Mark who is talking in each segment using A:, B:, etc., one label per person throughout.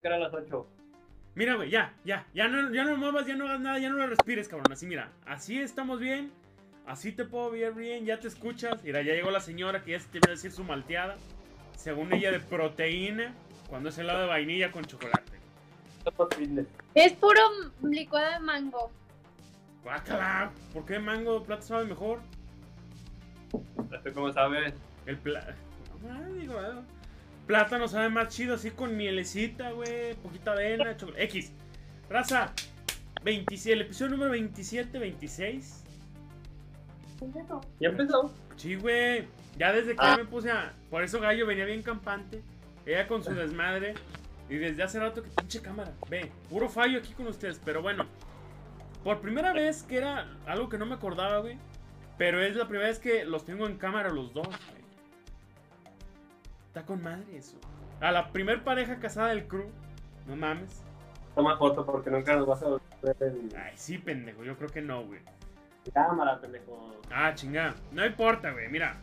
A: Que era las 8.
B: Mira, güey, ya, ya, ya no, ya no muevas, ya no hagas nada, ya no lo respires, cabrón. Así, mira, así estamos bien, así te puedo ver bien, ya te escuchas. Mira, ya llegó la señora que ya se te iba a decir su malteada. Según ella, de proteína, cuando es helado de vainilla con chocolate.
C: Es puro licuado de mango.
B: Guácala, ¿por qué mango plata sabe mejor?
A: ¿Esto cómo sabes?
B: El pla... No, digo, eh, plátano sabe más chido, así con mielecita, güey, poquita avena, chocolate. X. Raza, 27, el episodio número 27, 26.
A: ¿Ya empezó?
B: Sí, güey. Ya desde que
A: Ah.
B: me puse a. Por eso Gallo venía bien campante. Ella con su desmadre. Y desde hace rato que pinche cámara. Ve, puro fallo aquí con ustedes. Pero bueno. Por primera vez que era algo que no me acordaba, güey. Pero es la primera vez que los tengo en cámara los dos, güey. Está con madre eso. A la primer pareja casada del crew. No mames.
A: Toma foto porque nunca nos vas a ver en
B: Ay, sí, pendejo. Yo creo que no, güey.
A: cámara, pendejo.
B: Ah, chingada. No importa, güey. Mira,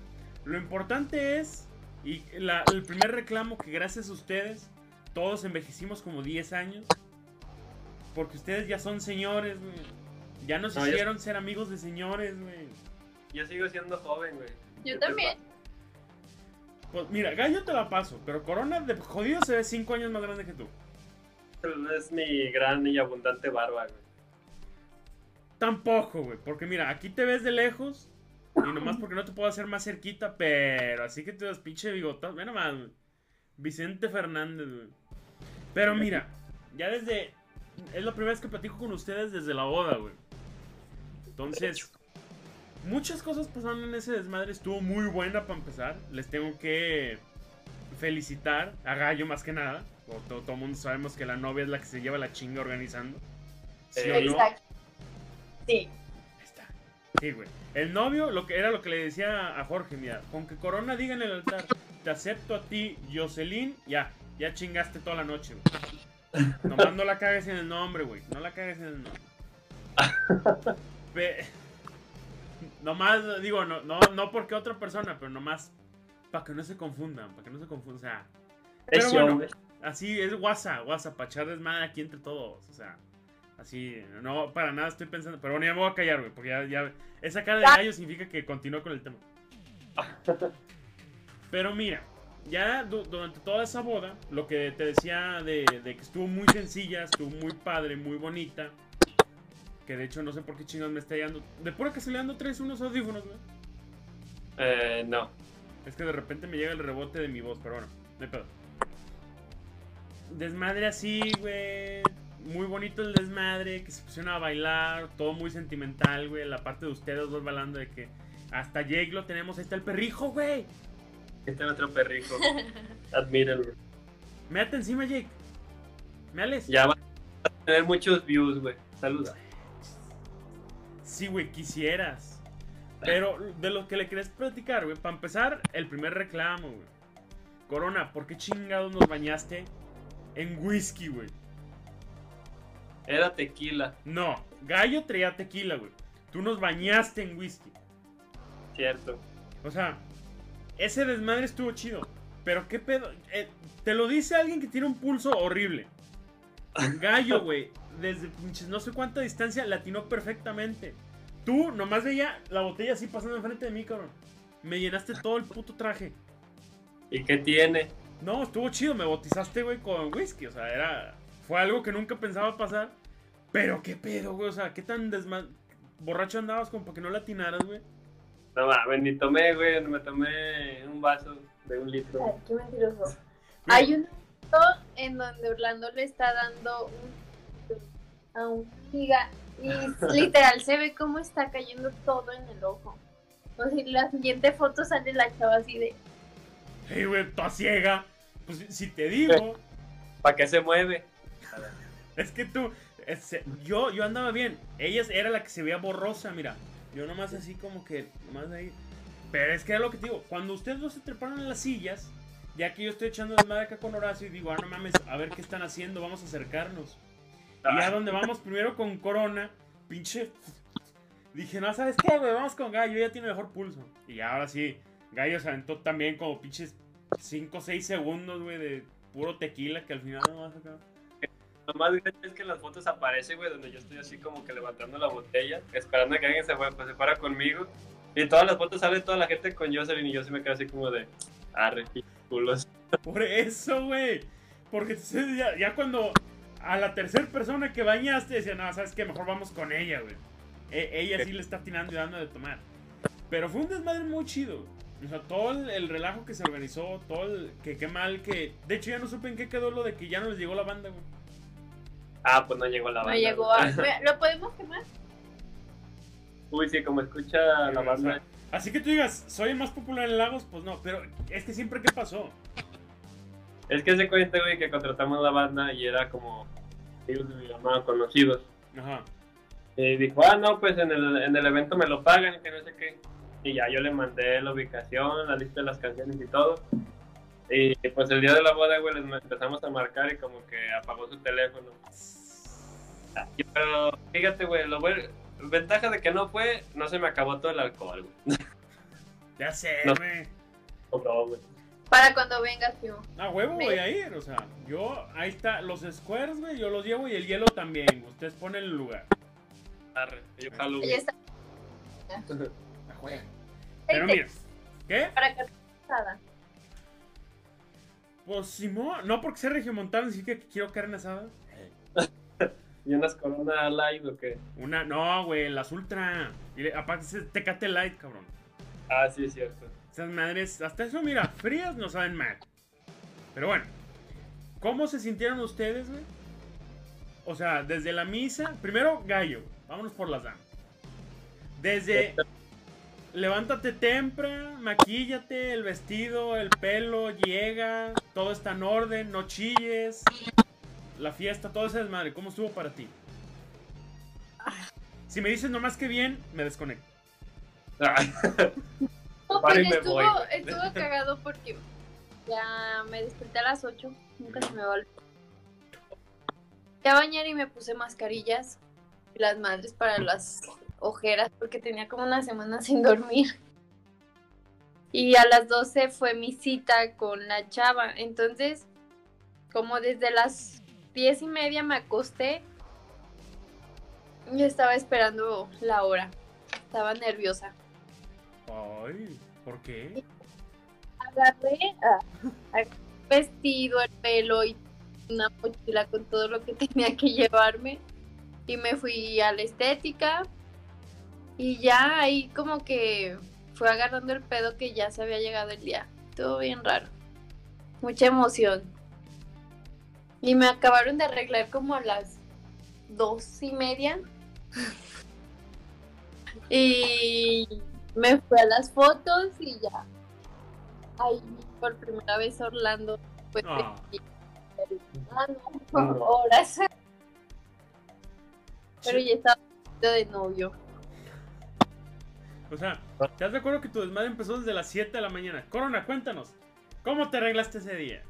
B: lo importante es. Y la- el primer reclamo que gracias a ustedes, todos envejecimos como 10 años. Porque ustedes ya son señores, güey. Ya nos
A: No,
B: hicieron ser amigos de señores, güey.
A: Yo sigo siendo joven, güey.
C: Yo
A: ¿Qué te
C: también.
B: Pues mira, Gallo te la paso, pero Corona de jodido se ve 5 años más grande que tú.
A: Es mi gran y abundante barba, güey.
B: Tampoco, güey. Porque mira, aquí te ves de lejos. Y nomás porque no te puedo hacer más cerquita, pero así que te das pinche bigotas. Ve nomás, güey. Vicente Fernández, güey. Pero mira, ya desde. Es la primera vez que platico con ustedes desde la boda, güey. Entonces, muchas cosas pasaron en ese desmadre. Estuvo muy buena para empezar. Les tengo que felicitar a Gallo más que nada. Todo, todo mundo sabemos que la novia es la que se lleva la chinga organizando. ¿Sí
A: Eh,
B: o no?
C: Exacto. Sí.
B: Ahí está. Sí, güey. El novio lo que era lo que le decía a Jorge, mira, con que Corona diga en el altar, te acepto a ti, Jocelyn, ya, ya chingaste toda la noche, güey. Nomás no la cagues en el nombre, güey. No la cagues en el nombre. Ve- Nomás, digo, no, no, no porque otra persona, pero nomás para que no se confundan, para que no se confundan. O sea, Pero bueno, así es WhatsApp, WhatsApp, para echar desmadre aquí entre todos. O sea, así, no para nada estoy pensando. Pero bueno, ya me voy a callar, güey, porque ya, ya. Esa cara de gallo significa que continúo con el tema. Pero mira, ya du- durante toda esa boda, lo que te decía de, de que estuvo muy sencilla, estuvo muy padre, muy bonita. Que de hecho no sé por qué chingados me está llegando. De pura casualidad no traes unos audífonos, güey.
A: Eh, no.
B: Es que de repente me llega el rebote de mi voz, pero bueno, no hay pedo. Desmadre así, güey. Muy bonito el desmadre, que se pusieron a bailar, todo muy sentimental, güey. La parte de ustedes dos bailando de que hasta Jake lo tenemos, ahí está el perrijo, güey.
A: Este es nuestro perrijo. Admíralo.
B: Méate encima, Jake. ¿Me ales?
A: Ya va a tener muchos views, güey. Saluda.
B: Sí, güey, quisieras. Pero de lo que le querés platicar, güey, para empezar, el primer reclamo, güey. Corona, ¿por qué chingados nos bañaste en whisky, güey?
A: Era tequila,
B: No, Gallo traía tequila, güey. Tú nos bañaste en whisky.
A: cierto.
B: O sea, ese desmadre estuvo chido. Pero qué pedo. Eh, te lo dice alguien que tiene un pulso horrible. Gallo, güey, desde pinches no sé cuánta distancia latinó perfectamente. Tú nomás veía la botella así pasando enfrente de mí, cabrón. Me llenaste todo el puto traje.
A: ¿Y qué tiene?
B: No, estuvo chido, me bautizaste, güey, con whisky. O sea, era. Fue algo que nunca pensaba pasar. Pero qué pedo, güey. O sea, qué tan desma... borracho andabas como para que no latinaras, güey.
A: No mames, ni tomé, güey. Me tomé un vaso de un litro.
C: Ay, qué mentiroso. Hay un momento en donde Orlando le está dando un a amiga y literal se ve cómo está cayendo todo en el ojo. O sea, en la siguiente foto sale la chava así de
B: Hey, güey, toda ciega. Pues si te digo,
A: ¿Para qué se mueve?
B: es que tú. es- yo, yo andaba bien. Ella era la que se veía borrosa, mira. Yo nomás así como que. Nomás ahí. Pero es que era lo que te digo. Cuando ustedes dos se treparon en las sillas, ya que yo estoy echando desmadre acá con Horacio y digo, ah, no mames, a ver qué están haciendo, vamos a acercarnos. Y ya donde vamos primero con Corona, pinche. Dije, no, ¿sabes qué, güey? Vamos con Gallo, ya tiene mejor pulso. Y ahora sí, Gallo se aventó también como pinches 5 o 6 segundos, güey, de puro tequila que al final no vas acá.
A: Lo más grande es que en las fotos aparece, güey, donde yo estoy así como que levantando la botella, esperando a que alguien se, fue, pues, se fuera conmigo. Y en todas las fotos sale toda la gente con Jocelyn y yo sí me quedo así como de, arre, culos.
B: Por eso, güey. Porque ya, ya cuando a la tercera persona que bañaste decía, no, sabes que mejor vamos con ella, güey. E- ella sí le está tirando y dando de tomar. Pero fue un desmadre muy chido. O sea, todo el, el relajo que se organizó, todo el. que qué mal que. De hecho, ya no supe en qué quedó lo de que ya no les llegó la banda, güey.
A: Ah, pues no llegó la
C: No
A: banda.
C: llegó
A: güey.
C: a... ¿Lo podemos quemar?
A: Uy, sí, como escucha la
B: O
A: banda.
B: sea, así que tú digas, soy el más popular en Lagos, pues no. Pero es que siempre, ¿qué pasó?
A: Es que se cuenta, güey, que contratamos la banda y era como amigos de mi mamá, conocidos.
B: Ajá.
A: Y dijo, ah, no, pues en el, en el evento me lo pagan, que no sé qué. Y ya yo le mandé la ubicación, la lista de las canciones y todo. Y pues el día de la boda, güey, les empezamos a marcar y como que apagó su teléfono. Pero fíjate, güey, lo bueno, ventaja de que no fue, no se me acabó todo el alcohol, güey.
B: Ya sé,
A: No.
B: güey.
A: No, güey.
C: Para cuando vengas, tío.
B: A huevo voy a ir, o sea, yo, ahí está, los squares, güey, yo los llevo y el hielo también. Ustedes ponen el lugar.
A: Arre, yo jalo, güey.
C: Está.
B: Pero mira, ¿qué?
C: para que casada.
B: Pues Simón, no porque sea regiomontano, sí que quiero carne asada.
A: ¿Y unas Corona Light o qué?
B: Una, no, güey, las ultra. Y le- aparte Tecate Light, cabrón.
A: Ah, sí, es cierto.
B: Esas madres, hasta eso, mira, frías no saben mal. Pero bueno, ¿cómo se sintieron ustedes, güey? O sea, desde la misa, primero gallo, vámonos por las damas. Desde levántate temprano, maquíllate, el vestido, el pelo, llega, todo está en orden, no chilles. La fiesta, todo ese desmadre, ¿cómo estuvo para ti? Si me dices nomás que bien, me desconecto.
C: No, pues estuvo,
A: voy,
C: estuvo cagado porque ya me desperté a las 8. Nunca se me va a olvidar. Fui a bañar y me puse mascarillas y las madres para las ojeras porque tenía como una semana sin dormir. Y a las 12 fue mi cita con la chava. Entonces, como desde las 10 y media me acosté, yo estaba esperando la hora. Estaba nerviosa.
B: Ay, ¿por qué?
C: agarré el vestido, el pelo y una mochila con todo lo que tenía que llevarme y me fui a la estética y ya ahí como que fue agarrando el pedo que ya se había llegado el día. Estuvo bien raro. Mucha emoción. Y me acabaron de arreglar como a las dos y media. y me fui a las fotos y ya. Ahí por primera vez Orlando.
B: Ah,
C: no, horas. Pero ya estaba de novio.
B: O sea, ¿te de acuerdo que tu desmadre empezó desde las 7 de la mañana? Corona, cuéntanos. ¿Cómo te arreglaste ese día?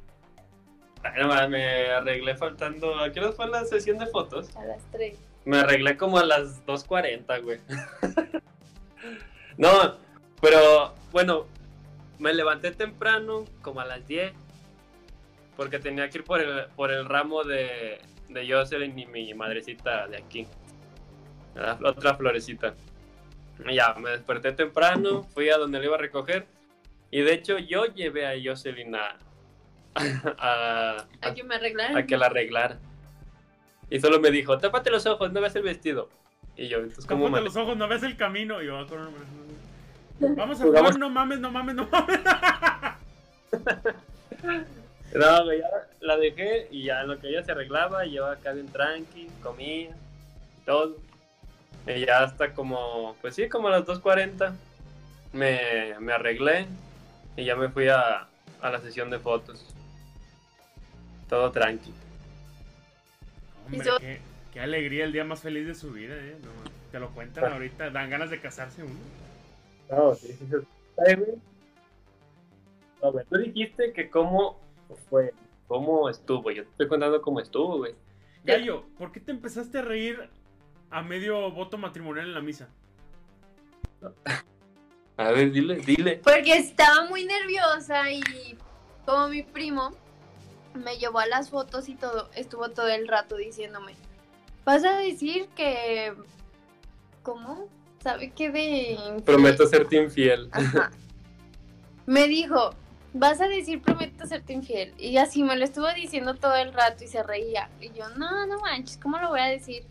A: Ay, no mames, me arreglé faltando. ¿A qué hora fue la sesión de fotos?
C: A las 3.
A: Me arreglé como a las 2.40, güey. no, pero bueno, me levanté temprano, como a las 10, porque tenía que ir por el, por el ramo de, de Jocelyn y mi madrecita de aquí. La otra florecita. Y Ya, me desperté temprano, fui a donde le iba a recoger. Y de hecho, yo llevé a Jocelyn a, a,
C: ¿A que me
A: a que la arreglara. Y solo me dijo, tápate los ojos, no ves el vestido. Y yo, entonces, ¿cómo
B: Tápate
A: me...
B: los ojos, no ves el camino. Y yo, ah, Corona, Vamos a
A: Jugamos-
B: jugar, no mames, no mames, no mames.
A: No, güey, ya la dejé y ya en lo que ella se arreglaba, yo acá bien tranqui, comía, todo. Y ya hasta como, pues sí, como a las 2.40 me, me arreglé y ya me fui a, a la sesión de fotos. Todo tranqui.
B: Hombre, qué, qué alegría, el día más feliz de su vida, eh. No, te lo cuentan ahorita, dan ganas de casarse uno.
A: No, sí, sí, sí. Ay, güey. No, güey, tú dijiste que cómo fue, cómo estuvo. Yo te estoy contando cómo estuvo, güey.
B: Gallo, ¿por qué te empezaste a reír a medio voto matrimonial en la misa?
A: A ver, dile, dile.
C: Porque estaba muy nerviosa y como mi primo me llevó a las fotos y todo, estuvo todo el rato diciéndome, vas a decir que... ¿Cómo? ¿Sabe qué de...
A: Prometo serte infiel.
C: Ajá. Me dijo, vas a decir prometo serte infiel. Y así me lo estuvo diciendo todo el rato y se reía. Y yo, no, no manches, ¿cómo lo voy a decir?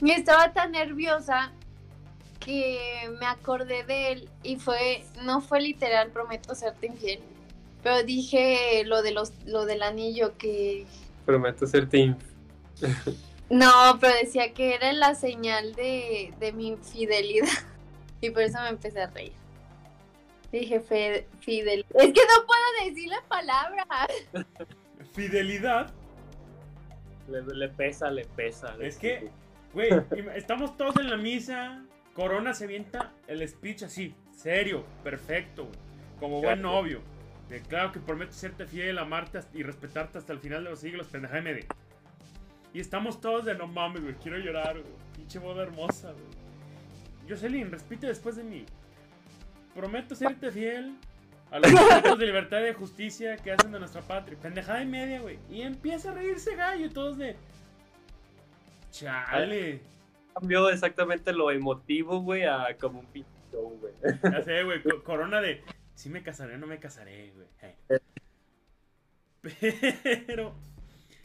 C: Y estaba tan nerviosa que me acordé de él y fue, no fue literal prometo serte infiel. Pero dije lo de los, lo del anillo que.
A: Prometo serte infiel.
C: No, pero decía que era la señal de, de mi fidelidad. Y por eso me empecé a reír. Dije fe, fidelidad. Es que no puedo decir la palabra.
B: Fidelidad.
A: Le, le pesa, le pesa. le
B: Es que-. Güey, estamos todos en la misa. Corona se avienta el speech así, serio, perfecto, güey. Como buen novio. De, claro que prometo serte fiel, amarte y respetarte hasta el final de los siglos, pendeja MD. Y estamos todos de no mames, güey, quiero llorar, güey. Pinche boda hermosa, güey. Jocelyn, respite después de mí. Prometo serte fiel a los proyectos de libertad y de justicia que hacen de nuestra patria. Pendejada y media, güey. Y empieza a reírse gallo y todos de. Chale.
A: Cambió exactamente lo emotivo, güey, a como un pinche show, güey.
B: Ya sé, güey. co- Corona de. Sí me casaré no me casaré, güey. Eh. Pero.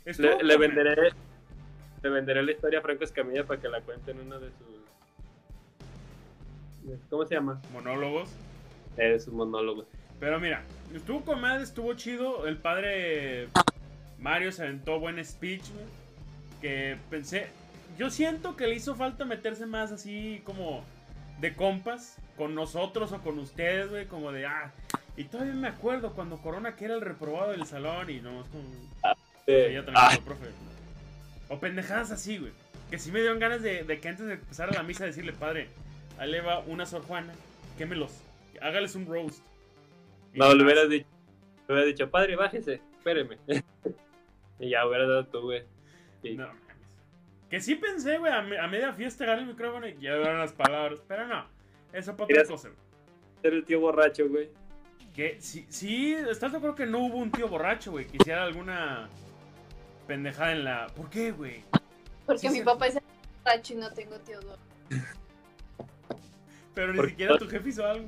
A: Le, venderé le venderé la historia a Franco Escamilla para que la cuente en uno de sus ¿cómo se llama?
B: Monólogos.
A: Eh, sus monólogos.
B: Pero mira, estuvo con madre, estuvo chido. El padre Mario se aventó buen speech, güey. Que pensé. Yo siento que le hizo falta meterse más así como de compas con nosotros o con ustedes, güey. Como de, ah. Y todavía me acuerdo cuando Corona, que era el reprobado del salón, y no, es como.
A: Eh,
B: que ya también
A: ah,
B: fue profe. O pendejadas así, güey. Que sí me dieron ganas de, de que antes de empezar la misa decirle, padre, ahí le va una Sor Juana, quémelos, hágales un roast. Y
A: no, le
B: más.
A: hubieras dicho, le hubieras dicho, padre, bájese, espéreme. y ya hubieras dado tú, güey. Sí.
B: No. Que sí pensé, güey, a, me- a media fiesta agarré el micrófono y ya eran las palabras. Pero no, eso para otra cosa, güey.
A: Ser el tío borracho, güey.
B: Que sí, sí, estás de acuerdo que no hubo un tío borracho, güey, que hiciera alguna pendejada en la. ¿Por qué, güey?
C: Porque
B: Sí,
C: mi
B: sí.
C: papá es borracho y no tengo Teodoro.
B: Pero ni
A: ¿Por
B: siquiera tu jefe hizo algo.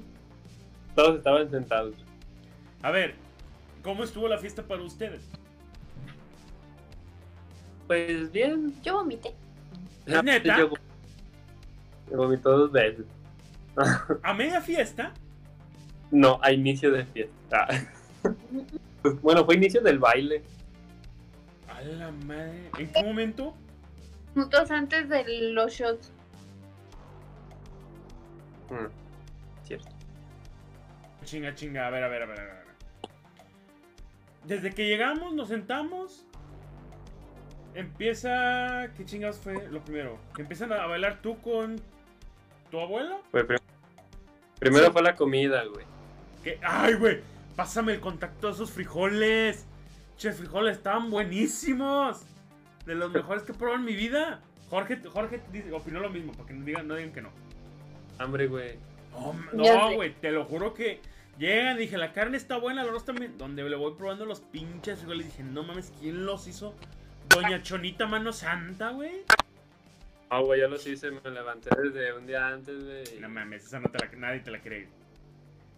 A: Todos estaban sentados.
B: A ver, ¿cómo estuvo la fiesta para ustedes?
A: Pues bien.
C: Yo vomité.
B: ¿Es neta?
A: Yo yo vomito dos veces.
B: A media fiesta,
A: No, a inicio de fiesta. Ah. Bueno, fue inicio del baile.
B: A la madre. ¿En qué momento?
C: Minutos antes de los shots.
A: Mm, Cierto.
B: Chinga, chinga, a ver, a ver, a ver, a ver. Desde que llegamos, nos sentamos. Empieza. ¿Qué chingas fue lo primero? Empiezan a bailar tú con tu abuela.
A: Prim- Primero
C: Sí.
A: fue la comida, güey.
B: Que, ¡Ay, güey! Pásame el contacto de esos frijoles. Che, frijoles estaban buenísimos. De los mejores que he probado en mi vida. Jorge, Jorge dice- opinó lo mismo, para que no digan, no digan que no.
A: Hambre, güey.
B: No, güey, te lo juro que llegan, dije, la carne está buena, el arroz también. Donde le voy probando los pinches frijoles, dije, no mames, ¿quién los hizo? Doña Chonita Mano Santa, güey.
A: Ah, güey, yo los hice, me levanté desde un día antes, güey.
B: No mames, esa no te la, nadie te la cree.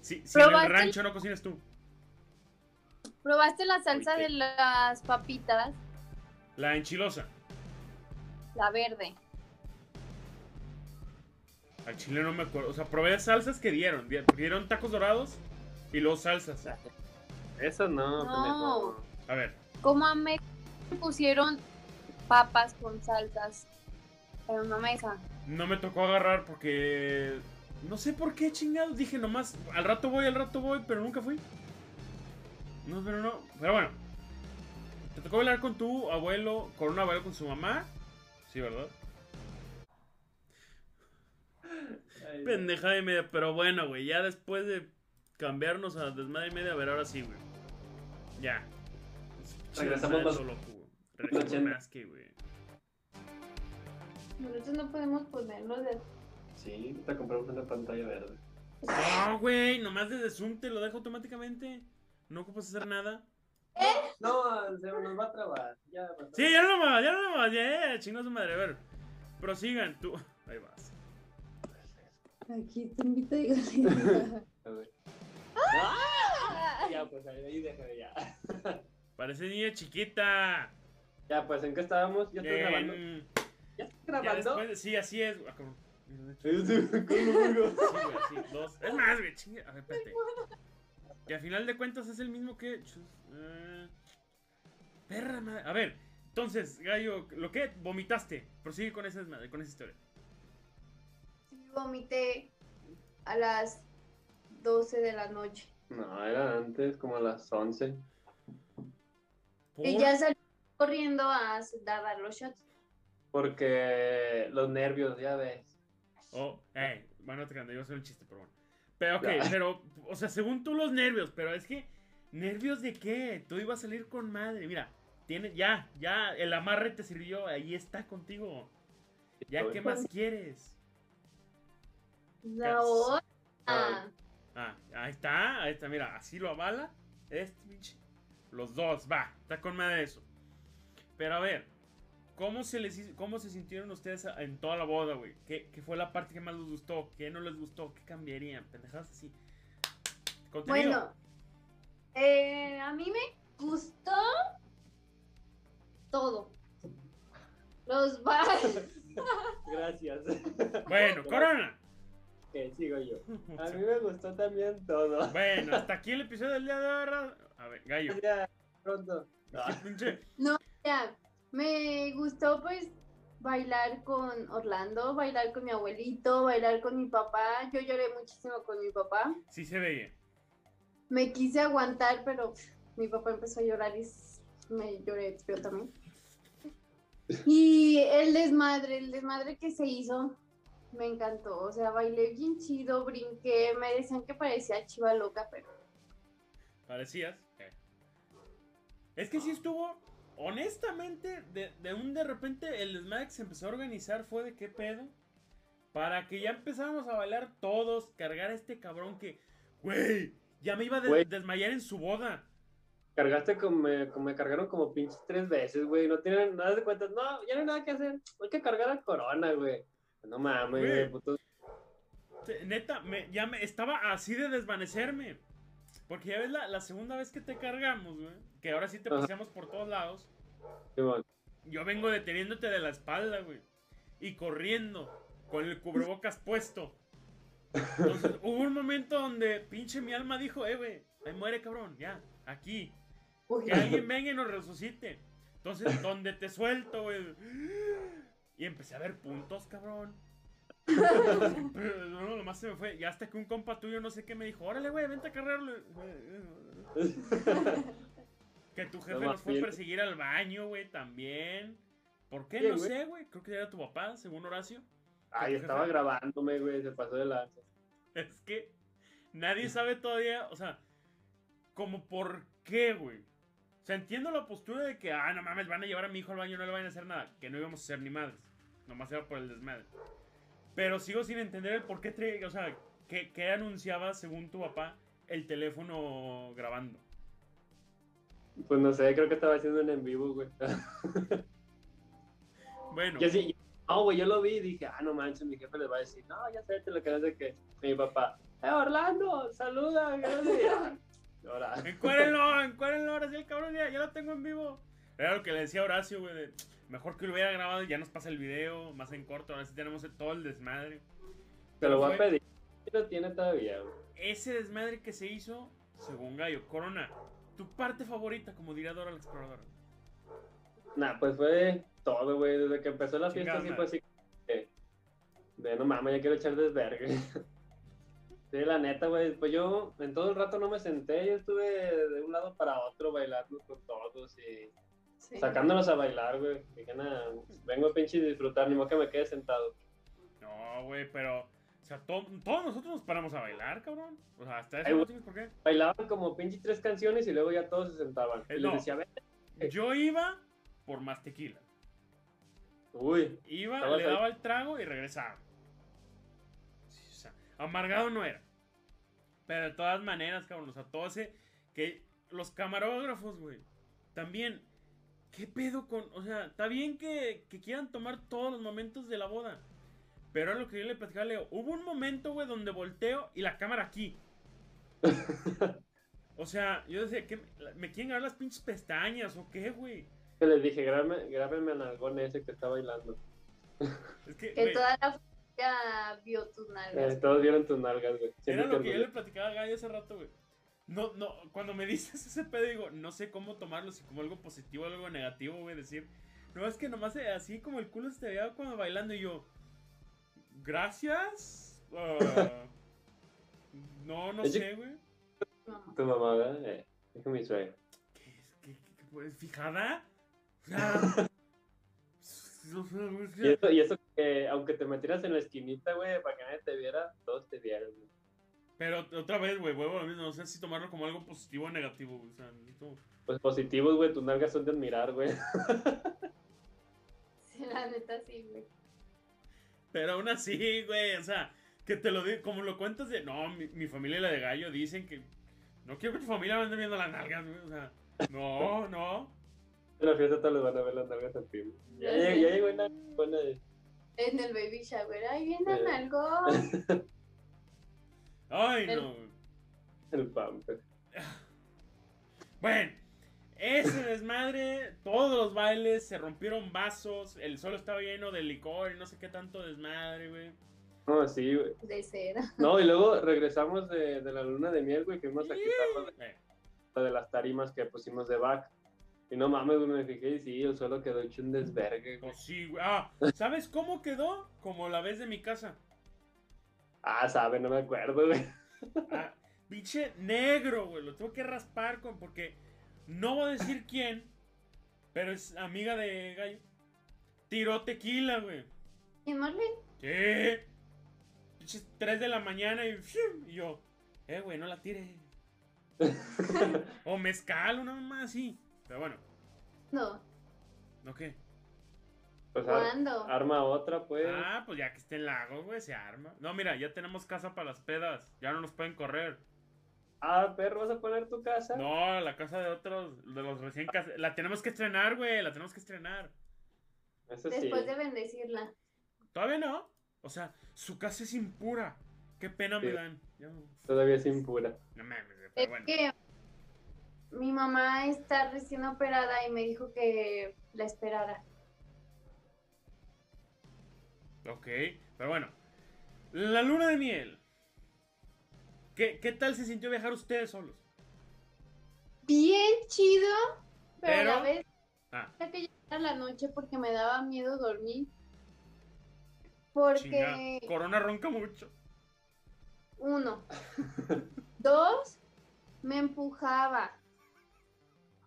B: Si, si en el rancho no cocinas tú.
C: ¿Probaste la salsa de las papitas?
B: La enchilosa.
C: La verde.
B: Al chile no me acuerdo. O sea, probé salsas que dieron. Di- Dieron tacos dorados y luego salsas.
A: Eso no,
C: No.
B: A ver,
C: Como a me pusieron papas con salsas en una mesa.
B: no me tocó agarrar porque. No sé por qué chingados. Dije nomás, al rato voy, al rato voy, pero nunca fui. No, pero no. Pero bueno. ¿Te tocó bailar con tu abuelo, con un abuelo con su mamá? Sí, ¿verdad?
A: Ay,
B: Pendeja de media, pero bueno, güey. Ya después de cambiarnos a desmadre y media, a ver, ahora sí, güey. Ya.
A: Regresamos más-.
B: Regresamos
A: ochenta.
B: más que, güey.
C: Nosotros no podemos ponerlo de...
A: Sí, te compramos una pantalla verde.
B: No, güey, nomás desde Zoom te lo dejo automáticamente. No ocupas hacer nada.
A: No, se nos va a trabar. Ya,
B: sí, ya no más, ya no más, ya, chingos su madre. A ver, prosigan tú. Ahí vas.
C: Aquí te invito a
A: ¡Ah! Ya, pues ahí déjame ya.
B: Parece niña chiquita.
A: Ya, pues, ¿en qué estábamos? ¿Ya estoy grabando? ¿Ya estoy grabando?
B: sí, así es. Ah,
A: sí, sí,
B: dos. Es más, güey, chingue. A ver, espérate. Que al final de cuentas es el mismo que. Uh, perra madre. A ver, entonces, Gallo, ¿lo que? Vomitaste. Prosigue con esa, con esa historia.
C: Sí, vomité a las 12 de la noche.
A: No, era antes, como a las 11.
C: Y ya salí corriendo a dar los shots.
A: Porque los nervios, ya ves.
B: Oh, eh, bueno, te yo soy un chiste, pero bueno. Pero, ok, pero, o sea, según tú los nervios, pero es que, ¿nervios de qué? Tú ibas a salir con madre, mira, tiene, ya, ya, el amarre te sirvió, ahí está contigo. Ya, ¿qué más quieres?
C: La otra. Ah,
B: ahí está, ahí está, mira, así lo avala. Este. Los dos, va, está con madre eso. Pero a ver, ¿cómo se, les, cómo se sintieron ustedes en toda la boda, güey? ¿Qué, fue la parte que más les gustó? ¿Qué no les gustó? ¿Qué cambiarían? Pendejadas así.
C: Bueno, eh, a mí me gustó todo. Los bares.
A: Gracias.
B: Bueno, Corona.
A: Que sigo yo. A mí me gustó también todo.
B: Bueno, hasta aquí el episodio del día de hoy. A ver, gallo.
A: Ya, pronto.
C: No, ya. Me gustó pues bailar con Orlando, bailar con mi abuelito, bailar con mi papá. Yo lloré muchísimo con mi papá.
B: Sí se veía.
C: Me quise aguantar, pero mi papá empezó a llorar y me lloré yo también. Y el desmadre, el desmadre que se hizo, me encantó. O sea, bailé bien chido, brinqué, me decían que parecía chiva loca, pero.
B: ¿Parecías? Es que sí estuvo. Honestamente, de, un de repente el desmadre que se empezó a organizar fue de qué pedo. Para que ya empezáramos a bailar todos, cargar a este cabrón que, güey, ya me iba a desmayar en su boda.
A: Cargaste como me, como me cargaron como pinches tres veces, güey. No tienen nada de cuenta. No, ya no hay nada que hacer. Hay que cargar a Corona, güey. No mames, güey. Puto.
B: Neta, me, ya me estaba así de desvanecerme. Porque ya ves la, la segunda vez que te cargamos, güey. Que ahora sí te paseamos por todos lados. Yo vengo deteniéndote de la espalda, güey. Y corriendo. Con el cubrebocas puesto. Entonces hubo un momento donde pinche mi alma dijo, eh, güey. Ahí muere, cabrón. Ya. Aquí. Que alguien venga y nos resucite. Entonces, donde te suelto, güey. Y empecé a ver puntos, cabrón. No, nomás se me fue. Y hasta que un compa tuyo, no sé qué, me dijo: Órale, güey, vente a cargarlo. que tu jefe nos fue a perseguir al baño, güey, también. ¿Por qué? no sé, güey. Creo que era tu papá, según Horacio.
A: Ay, estaba grabándome, güey, se pasó de lanza.
B: Es que nadie sabe todavía, o sea, como por qué, güey. O sea, entiendo la postura de que, ah, no mames, van a llevar a mi hijo al baño, no le van a hacer nada. Que no íbamos a ser ni madres. Nomás era por el desmadre. Pero sigo sin entender el por qué, o sea, ¿qué, anunciaba, según tu papá, el teléfono grabando?
A: Pues no sé, creo que estaba haciendo un en vivo, güey.
B: bueno.
A: Yo sí, no, güey, yo lo vi y dije, ah, no manches, mi jefe le va a decir, no, ya sé, te lo que hace que mi papá, eh, Orlando, saluda, gracias.
B: Encuérenlo, encuérenlo, ahora sí el cabrón ya, ya lo tengo en vivo. Era lo que le decía Horacio, güey, mejor que lo hubiera grabado y ya nos pasa el video, más en corto, ahora sí tenemos todo el desmadre.
A: Te lo voy a pedir, lo tiene todavía, güey.
B: Ese desmadre que se hizo, según Gallo, Corona, tu parte favorita, como diría Dora la exploradora.
A: Nah, pues fue todo, güey, desde que empezó la fiesta, sí fue así. De, no mames, ya quiero echar desvergue. Sí, la neta, güey, pues yo en todo el rato no me senté, yo estuve de un lado para otro bailando con todos y sacándolos a bailar, güey. vengo a pinche disfrutar, ni modo que me quede sentado.
B: No, güey, pero, o sea, todos nosotros nos paramos a bailar, cabrón. O sea, hasta eso no tienes por qué.
A: Bailaban como pinche tres canciones y luego ya todos se sentaban.
B: y les decía, Yo iba por más tequila.
A: Uy.
B: Iba, le daba el trago y regresaba. Amargado no era. Pero de todas maneras, cabrón, o sea, todo ese. Que los camarógrafos, güey. también, ¿qué pedo con.? O sea, está bien que, que quieran tomar todos los momentos de la boda. Pero es lo que yo le platicaba a Leo. Hubo un momento, güey, donde volteo y la cámara aquí. o sea, yo decía, ¿qué, ¿me quieren grabar las pinches pestañas o qué, güey?
A: Les dije, grábenme, grábenme al algón ese que está bailando.
B: Es que,
C: Que toda la familia vio tus
A: Eh,
C: nalgas.
A: todos vieron tus nalgas, güey.
B: era lo que yo le platicaba a Gallo hace rato, güey. No, no, cuando me dices ese pedo, digo, no sé cómo tomarlo, si como algo positivo o algo negativo, güey, decir, no, es que nomás eh, así como el culo se te veía cuando bailando y yo, gracias, ah, no, no
A: Es
B: sé, güey.
A: Tu mamá, ¿verdad? Eh, dijo mi suegra.
B: ¿Qué, es- qué- qué- qué- pues, ¿Fijada? Es
A: Y eso, y eso que aunque te metieras en la esquinita, güey, para que nadie te viera, todos te vieron, güey.
B: Pero otra vez, güey, vuelvo a lo mismo, no sé si tomarlo como algo positivo o negativo, güey, o sea, necesito-
A: Pues positivos, güey, tus nalgas son de admirar, güey.
C: Sí, la neta sí, güey.
B: Pero aún así, güey, o sea, que te lo digo, como lo cuentas de, no, mi, mi familia y la de Gallo dicen que no quiero que tu familia me ande viendo las nalgas, güey, o sea, no, no.
A: En la fiesta todos les van a ver las nalgas al primo. Ya,
C: Ya
A: ya llegó una buena de...
C: En el baby shower, ahí viene
A: Eh.
C: algo.
B: Ay,
C: El-
B: no.
A: el pamper.
B: Bueno, ese desmadre, todos los bailes, se rompieron vasos, el suelo estaba lleno de licor y no sé qué tanto desmadre, güey.
A: No, sí, güey.
C: De cera.
A: No, y luego regresamos de, de la luna de miel, güey, fuimos a quitarlo de,
B: Eh,
A: de las tarimas que pusimos de back. Y no mames, güey, me fijé y sí, el suelo quedó hecho un desvergue, güey.
B: pues sí, güey. Ah, ¿sabes cómo quedó? Como la vez de mi casa.
A: Ah, sabe, no me acuerdo, güey.
B: Ah, pinche negro, güey. Lo tengo que raspar con porque no voy a decir quién, pero es amiga de Gallo. Tiró tequila, güey.
C: ¿Y Marlene?
B: ¿Qué? Pinches 3 de la mañana y, y yo, eh, güey, no la tire. o mezcal, una mamá así. Pero bueno,
C: No.
B: ¿no qué?
A: Pues ar-
C: ¿Cuándo?
A: arma otra, pues.
B: Ah, pues ya que esté en lago, güey, se arma. No, mira, ya tenemos casa para las pedas. Ya no nos pueden correr.
A: Ah, perro, ¿vas a poner tu casa?
B: No, la casa de otros, de los recién casados. La tenemos que estrenar, güey, la tenemos que estrenar.
A: Eso sí.
C: Después de bendecirla.
B: Todavía no. O sea, su casa es impura. Qué pena me
A: Sí.
B: dan. Ya no-
A: Todavía es impura.
B: No mames,
C: Es
B: pero bueno.
C: que mi mamá está recién operada y me dijo que la esperara.
B: Ok, pero bueno. La luna de miel. ¿Qué, qué tal se sintió viajar ustedes solos?
C: Bien chido, pero,
B: Pero-
C: a la vez
B: Ah,
C: que llegar a la noche porque me daba miedo dormir. Porque.
B: Corona ronca mucho.
C: Uno. Dos, me empujaba.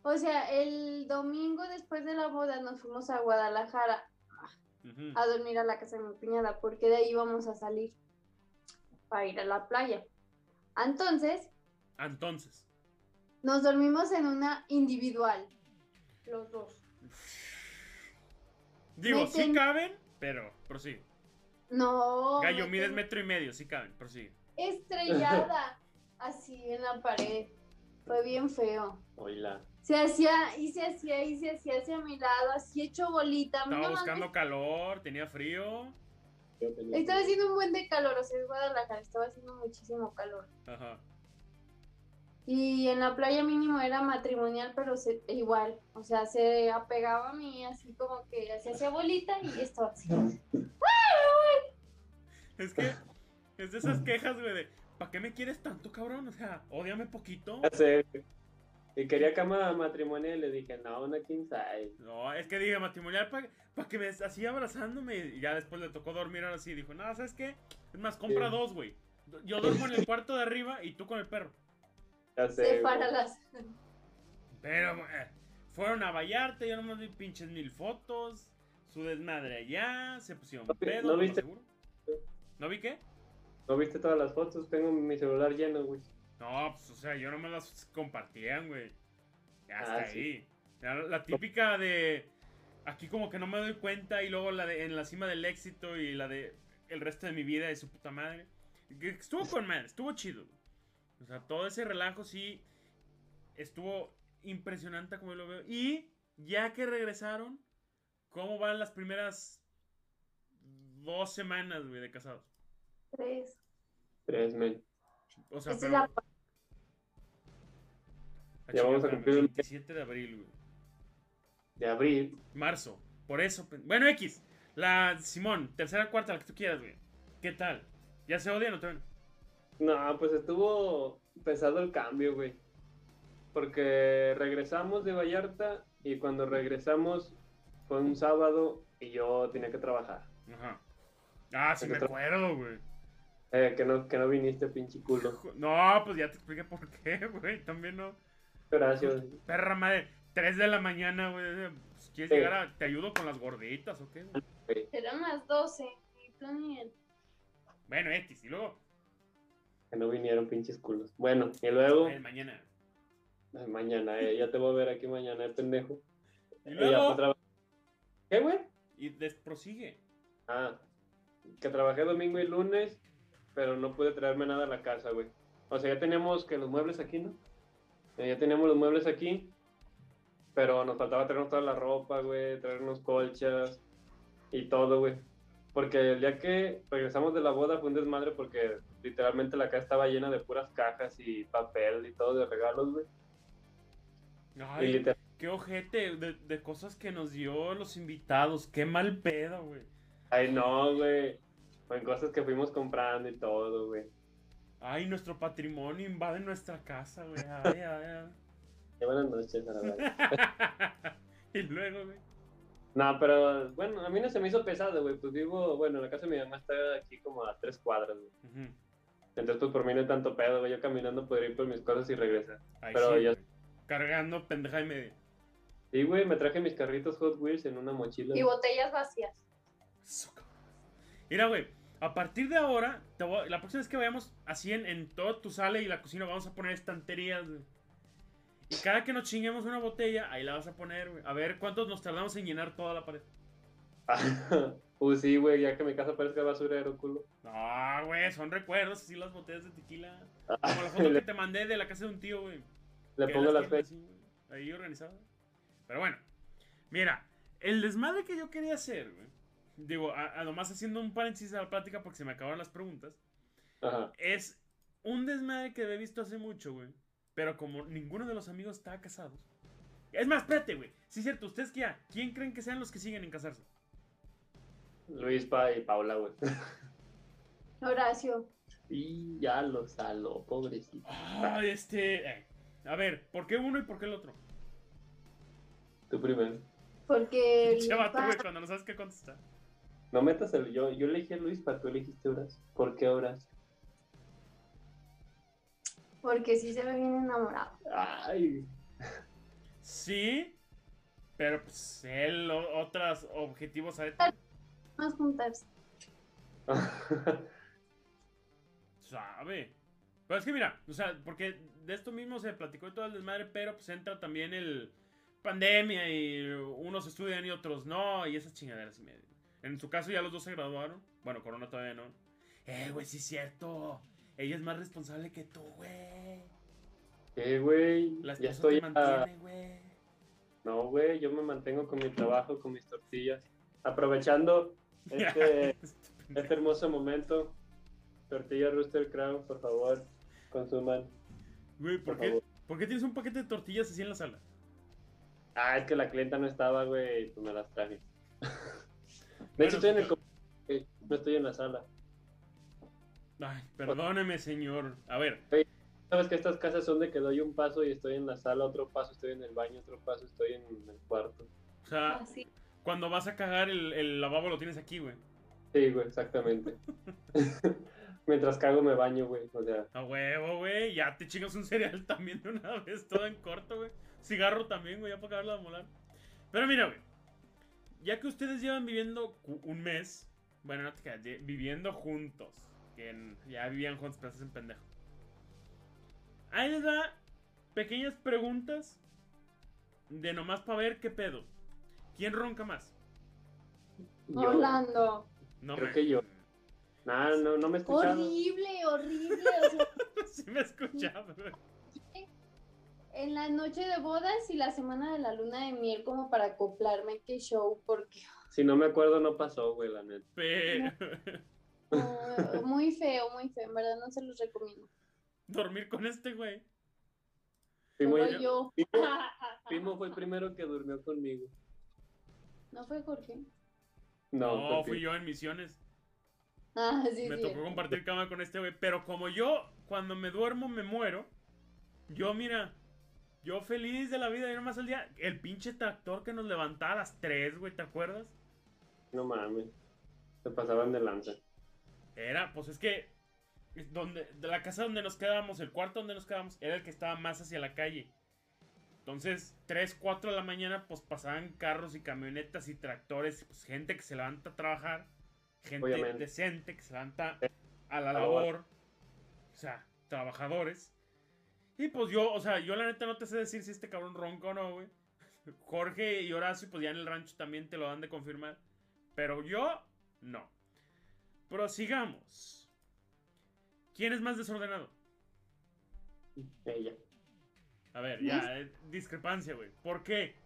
C: O sea, el domingo después de la boda nos fuimos a Guadalajara A dormir a la casa de mi cuñada, porque de ahí íbamos a salir para ir a la playa. Entonces,
B: Entonces.
C: nos dormimos en una individual, los dos.
B: Digo, sí
C: Meten-
B: caben, pero prosigue.
C: No.
B: Gallo,
C: me
B: mides metro y medio, sí caben, prosigue.
C: Estrellada, así en la pared. Fue bien feo.
A: Oíla.
C: Se hacía y se hacía y se hacía hacia mi lado, así hecho bolita.
B: Estaba buscando calor, tenía frío.
A: Tenía-
C: Estaba haciendo un buen de calor, o sea, es Guadalajara, estaba haciendo muchísimo calor.
B: Ajá.
C: Y en la playa mínimo era matrimonial, pero se- igual, o sea, se apegaba a mí así como que hacía hacia bolita y estaba así.
B: Es que es de esas quejas, güey, de ¿para qué me quieres tanto, cabrón? O sea, ódiame poquito.
A: Ya sé. Y quería cama matrimonial y le dije, no, una king size.
B: No, es que dije matrimonial para que me así abrazándome y ya después le tocó dormir ahora sí. Dijo, no, ¿sabes qué? Es más, compra
A: Sí.
B: dos, güey. Yo duermo en el cuarto de arriba y tú con el perro.
A: Ya sé.
C: Se
A: güey.
C: para las.
B: Pero eh, fueron a Vallarta, yo nomás vi pinches mil fotos. Su desmadre allá, se pusieron
A: ¿No vi-
B: pedo,
A: no viste?
B: seguro. ¿No vi qué?
A: ¿No viste todas las fotos? Tengo mi celular lleno, güey.
B: No, pues, o sea, yo no me las compartían, güey. Ya
A: Ah, sí.
B: ahí. La, típica de. Aquí como que no me doy cuenta y luego la de en la cima del éxito y la de el resto de mi vida de su puta madre. Que Estuvo con madre, estuvo chido. O sea, todo ese relajo sí estuvo impresionante como yo lo veo. Y ya que regresaron, ¿cómo van las primeras dos semanas, güey, de casados?
C: Tres.
A: Tres, men.
B: O sea, pero...
C: la
A: Ya vamos a cumplir el-
B: 27 de abril, güey.
A: De abril.
B: Marzo. Por eso. Bueno, X. La Simón, tercera, cuarta, la que tú quieras, güey. ¿Qué tal? ¿Ya se odian o te ven?
A: No, pues estuvo pesado el cambio, güey. Porque regresamos de Vallarta y cuando regresamos fue un sábado y yo tenía que trabajar.
B: Ajá. Ah, sí me acuerdo, güey.
A: Eh, que, no, que no viniste, pinche culo.
B: No, pues ya te expliqué por qué, güey. También no.
A: Gracias.
B: Perra madre. 3 de la mañana, güey. Pues, ¿Quieres
A: Sí.
B: llegar a... ¿Te ayudo con las gorditas o qué, güey?
C: Eran las 12. Y tú ni el-
B: Bueno, X. Y luego...
A: Que no vinieron, pinches culos. Bueno, y luego,
B: eh, mañana.
A: mañana, eh, ya te voy a ver aquí mañana, eh, pendejo.
B: Y
A: Y ya
B: luego...
A: traba- ¿Qué, güey?
B: Y prosigue.
A: Ah, que trabajé domingo y lunes, pero no pude traerme nada a la casa, güey. O sea, ya teníamos que los muebles aquí, ¿no? Eh, Ya teníamos los muebles aquí, pero nos faltaba traernos toda la ropa, güey, traernos colchas y todo, güey. Porque el día que regresamos de la boda fue un desmadre porque literalmente la casa estaba llena de puras cajas y papel y todo de regalos, güey.
B: Ay,
A: literal-
B: qué ojete de, de cosas que nos dio los invitados. Qué mal pedo, güey.
A: Ay, no, güey. Con cosas que fuimos comprando y todo, güey.
B: Ay, nuestro patrimonio invade nuestra casa, güey. Ay, ay,
A: Qué buenas noches, la verdad.
B: ay. y luego, güey.
A: No, pero bueno, a mí no se me hizo pesado, güey. Pues vivo, bueno, la casa de mi mamá está aquí como a tres cuadras, güey. Entonces, pues por mí no hay tanto pedo, güey. Yo caminando podría ir por mis cosas y regresar.
B: Ahí
A: Pero
B: sí, güey. Cargando pendeja y media.
A: Sí, güey, me traje mis carritos Hot Wheels en una mochila.
C: Y botellas vacías.
B: Mira, güey. A partir de ahora, te voy- la próxima vez que vayamos así en, en toda tu sala y la cocina, vamos a poner estanterías, güey. Y cada que nos chinguemos una botella, ahí la vas a poner, güey. A ver cuántos nos tardamos en llenar toda la pared.
A: Pues sí, güey, ya que mi casa parezca basurero, culo.
B: No, güey, son recuerdos, así las botellas de tequila. Como la foto que te mandé de la casa de un tío, güey.
A: le pongo las fechas.
B: Ahí organizado. Pero bueno, mira, el desmadre que yo quería hacer, güey. Digo, a, a nomás haciendo un paréntesis a la plática porque se me acabaron las preguntas.
A: Ajá.
B: Es un desmadre que he visto hace mucho, güey. Pero como ninguno de los amigos está casado. Es más, espérate, güey. Sí, es cierto, ustedes que ya. ¿Quién creen que sean los que siguen en casarse?
A: Luis Pa y Paula, güey.
C: Horacio.
A: Y ya lo saló, pobrecito.
B: Ay, este. eh, A ver, ¿por qué uno y por qué el otro?
A: Tú primero.
C: Porque.
B: Pinche vato, güey, cuando no sabes qué contestar.
A: No metas el. Yo, yo elegí a Luis Pa, tú elegiste Horas. ¿Por qué Horas?
C: Porque sí se ve bien enamorado.
A: Ay.
B: Sí, pero pues él o- otros objetivos
C: a juntarse.
B: sabe. Pero es que mira, o sea, porque de esto mismo se platicó y todo el desmadre, pero pues entra también el pandemia y unos estudian y otros no, y esas chingaderas y medio. En su caso ya los dos se graduaron. Bueno, Corona todavía no. Eh, güey, sí es cierto. Ella es más responsable que tú, güey.
A: Eh, güey.
B: La
A: Ya estoy.
B: te
A: a-
B: mantiene, güey.
A: No, güey, yo me mantengo con mi trabajo, con mis tortillas. Aprovechando este, este hermoso momento. Tortilla Rooster Crown, por favor, consuman.
B: Güey, ¿por
A: Por
B: qué,
A: favor.
B: ¿por qué tienes un paquete de tortillas así en la sala?
A: Ah, es que la clienta no estaba, güey, y pues me las traje. De
B: Bueno,
A: hecho, estoy en el...
B: pero-
A: com- eh, No estoy en la sala.
B: Ay, perdóneme, señor. A ver,
A: Sabes que estas casas son de que doy un paso y estoy en la sala, otro paso estoy en el baño, otro paso estoy en el cuarto.
B: o sea,
C: Así.
B: cuando vas a cagar el, el lavabo lo tienes aquí, güey.
A: Sí, güey, exactamente. Mientras cago me baño, güey. O sea,
B: A huevo, güey. Ya te chingas un cereal también de una vez, todo en corto, güey. Cigarro también, güey, ya para acabarlo de molar. Pero mira, güey. Ya que ustedes llevan viviendo un mes, bueno, no te creas, lle- viviendo juntos. Que en- ya vivían juntos, pero hacen pendejo. Ahí les da pequeñas preguntas de nomás para ver qué pedo. ¿Quién ronca más?
A: yo...
C: Orlando.
B: No
A: Creo
B: me-
A: que yo. Nah, no, no me escuchaba.
C: Horrible, horrible. O sea,
B: sí me escuchaba, güey.
C: En la noche de bodas y la semana de la luna de miel como para acoplarme, qué show, porque
A: Si no me acuerdo, no pasó, güey, la neta.
B: Pero...
C: uh, muy feo, muy feo, en verdad no se los recomiendo.
B: Dormir con este güey.
A: Pimo,
C: Solo yo.
A: Pimo, Pimo fue el primero que durmió conmigo.
C: ¿No fue Jorge?
A: No,
B: No, fui yo en misiones.
C: Ah, sí,
B: me
C: sí.
B: tocó compartir cama con este güey. Pero como yo, cuando me duermo, me muero. Yo, mira, yo feliz de la vida, yo nomás al día. El pinche tractor que nos levantaba a las 3, güey, ¿te acuerdas?
A: No mames. Se pasaban de lanza.
B: Era, pues es que. Donde, de la casa donde nos quedábamos, el cuarto donde nos quedábamos, era el que estaba más hacia la calle. Entonces, 3, 4 de la mañana, pues pasaban carros y camionetas y tractores, pues gente que se levanta a trabajar, gente
A: Obviamente.
B: decente que se levanta a la labor, o sea, trabajadores. Y pues yo, o sea, yo la neta no te sé decir si este cabrón ronca o no, güey. Jorge y Horacio, pues ya en el rancho también te lo dan de confirmar. Pero yo, no. Prosigamos. ¿Quién es más desordenado?
A: Ella.
B: A ver, ya, eh, discrepancia, güey. ¿Por qué?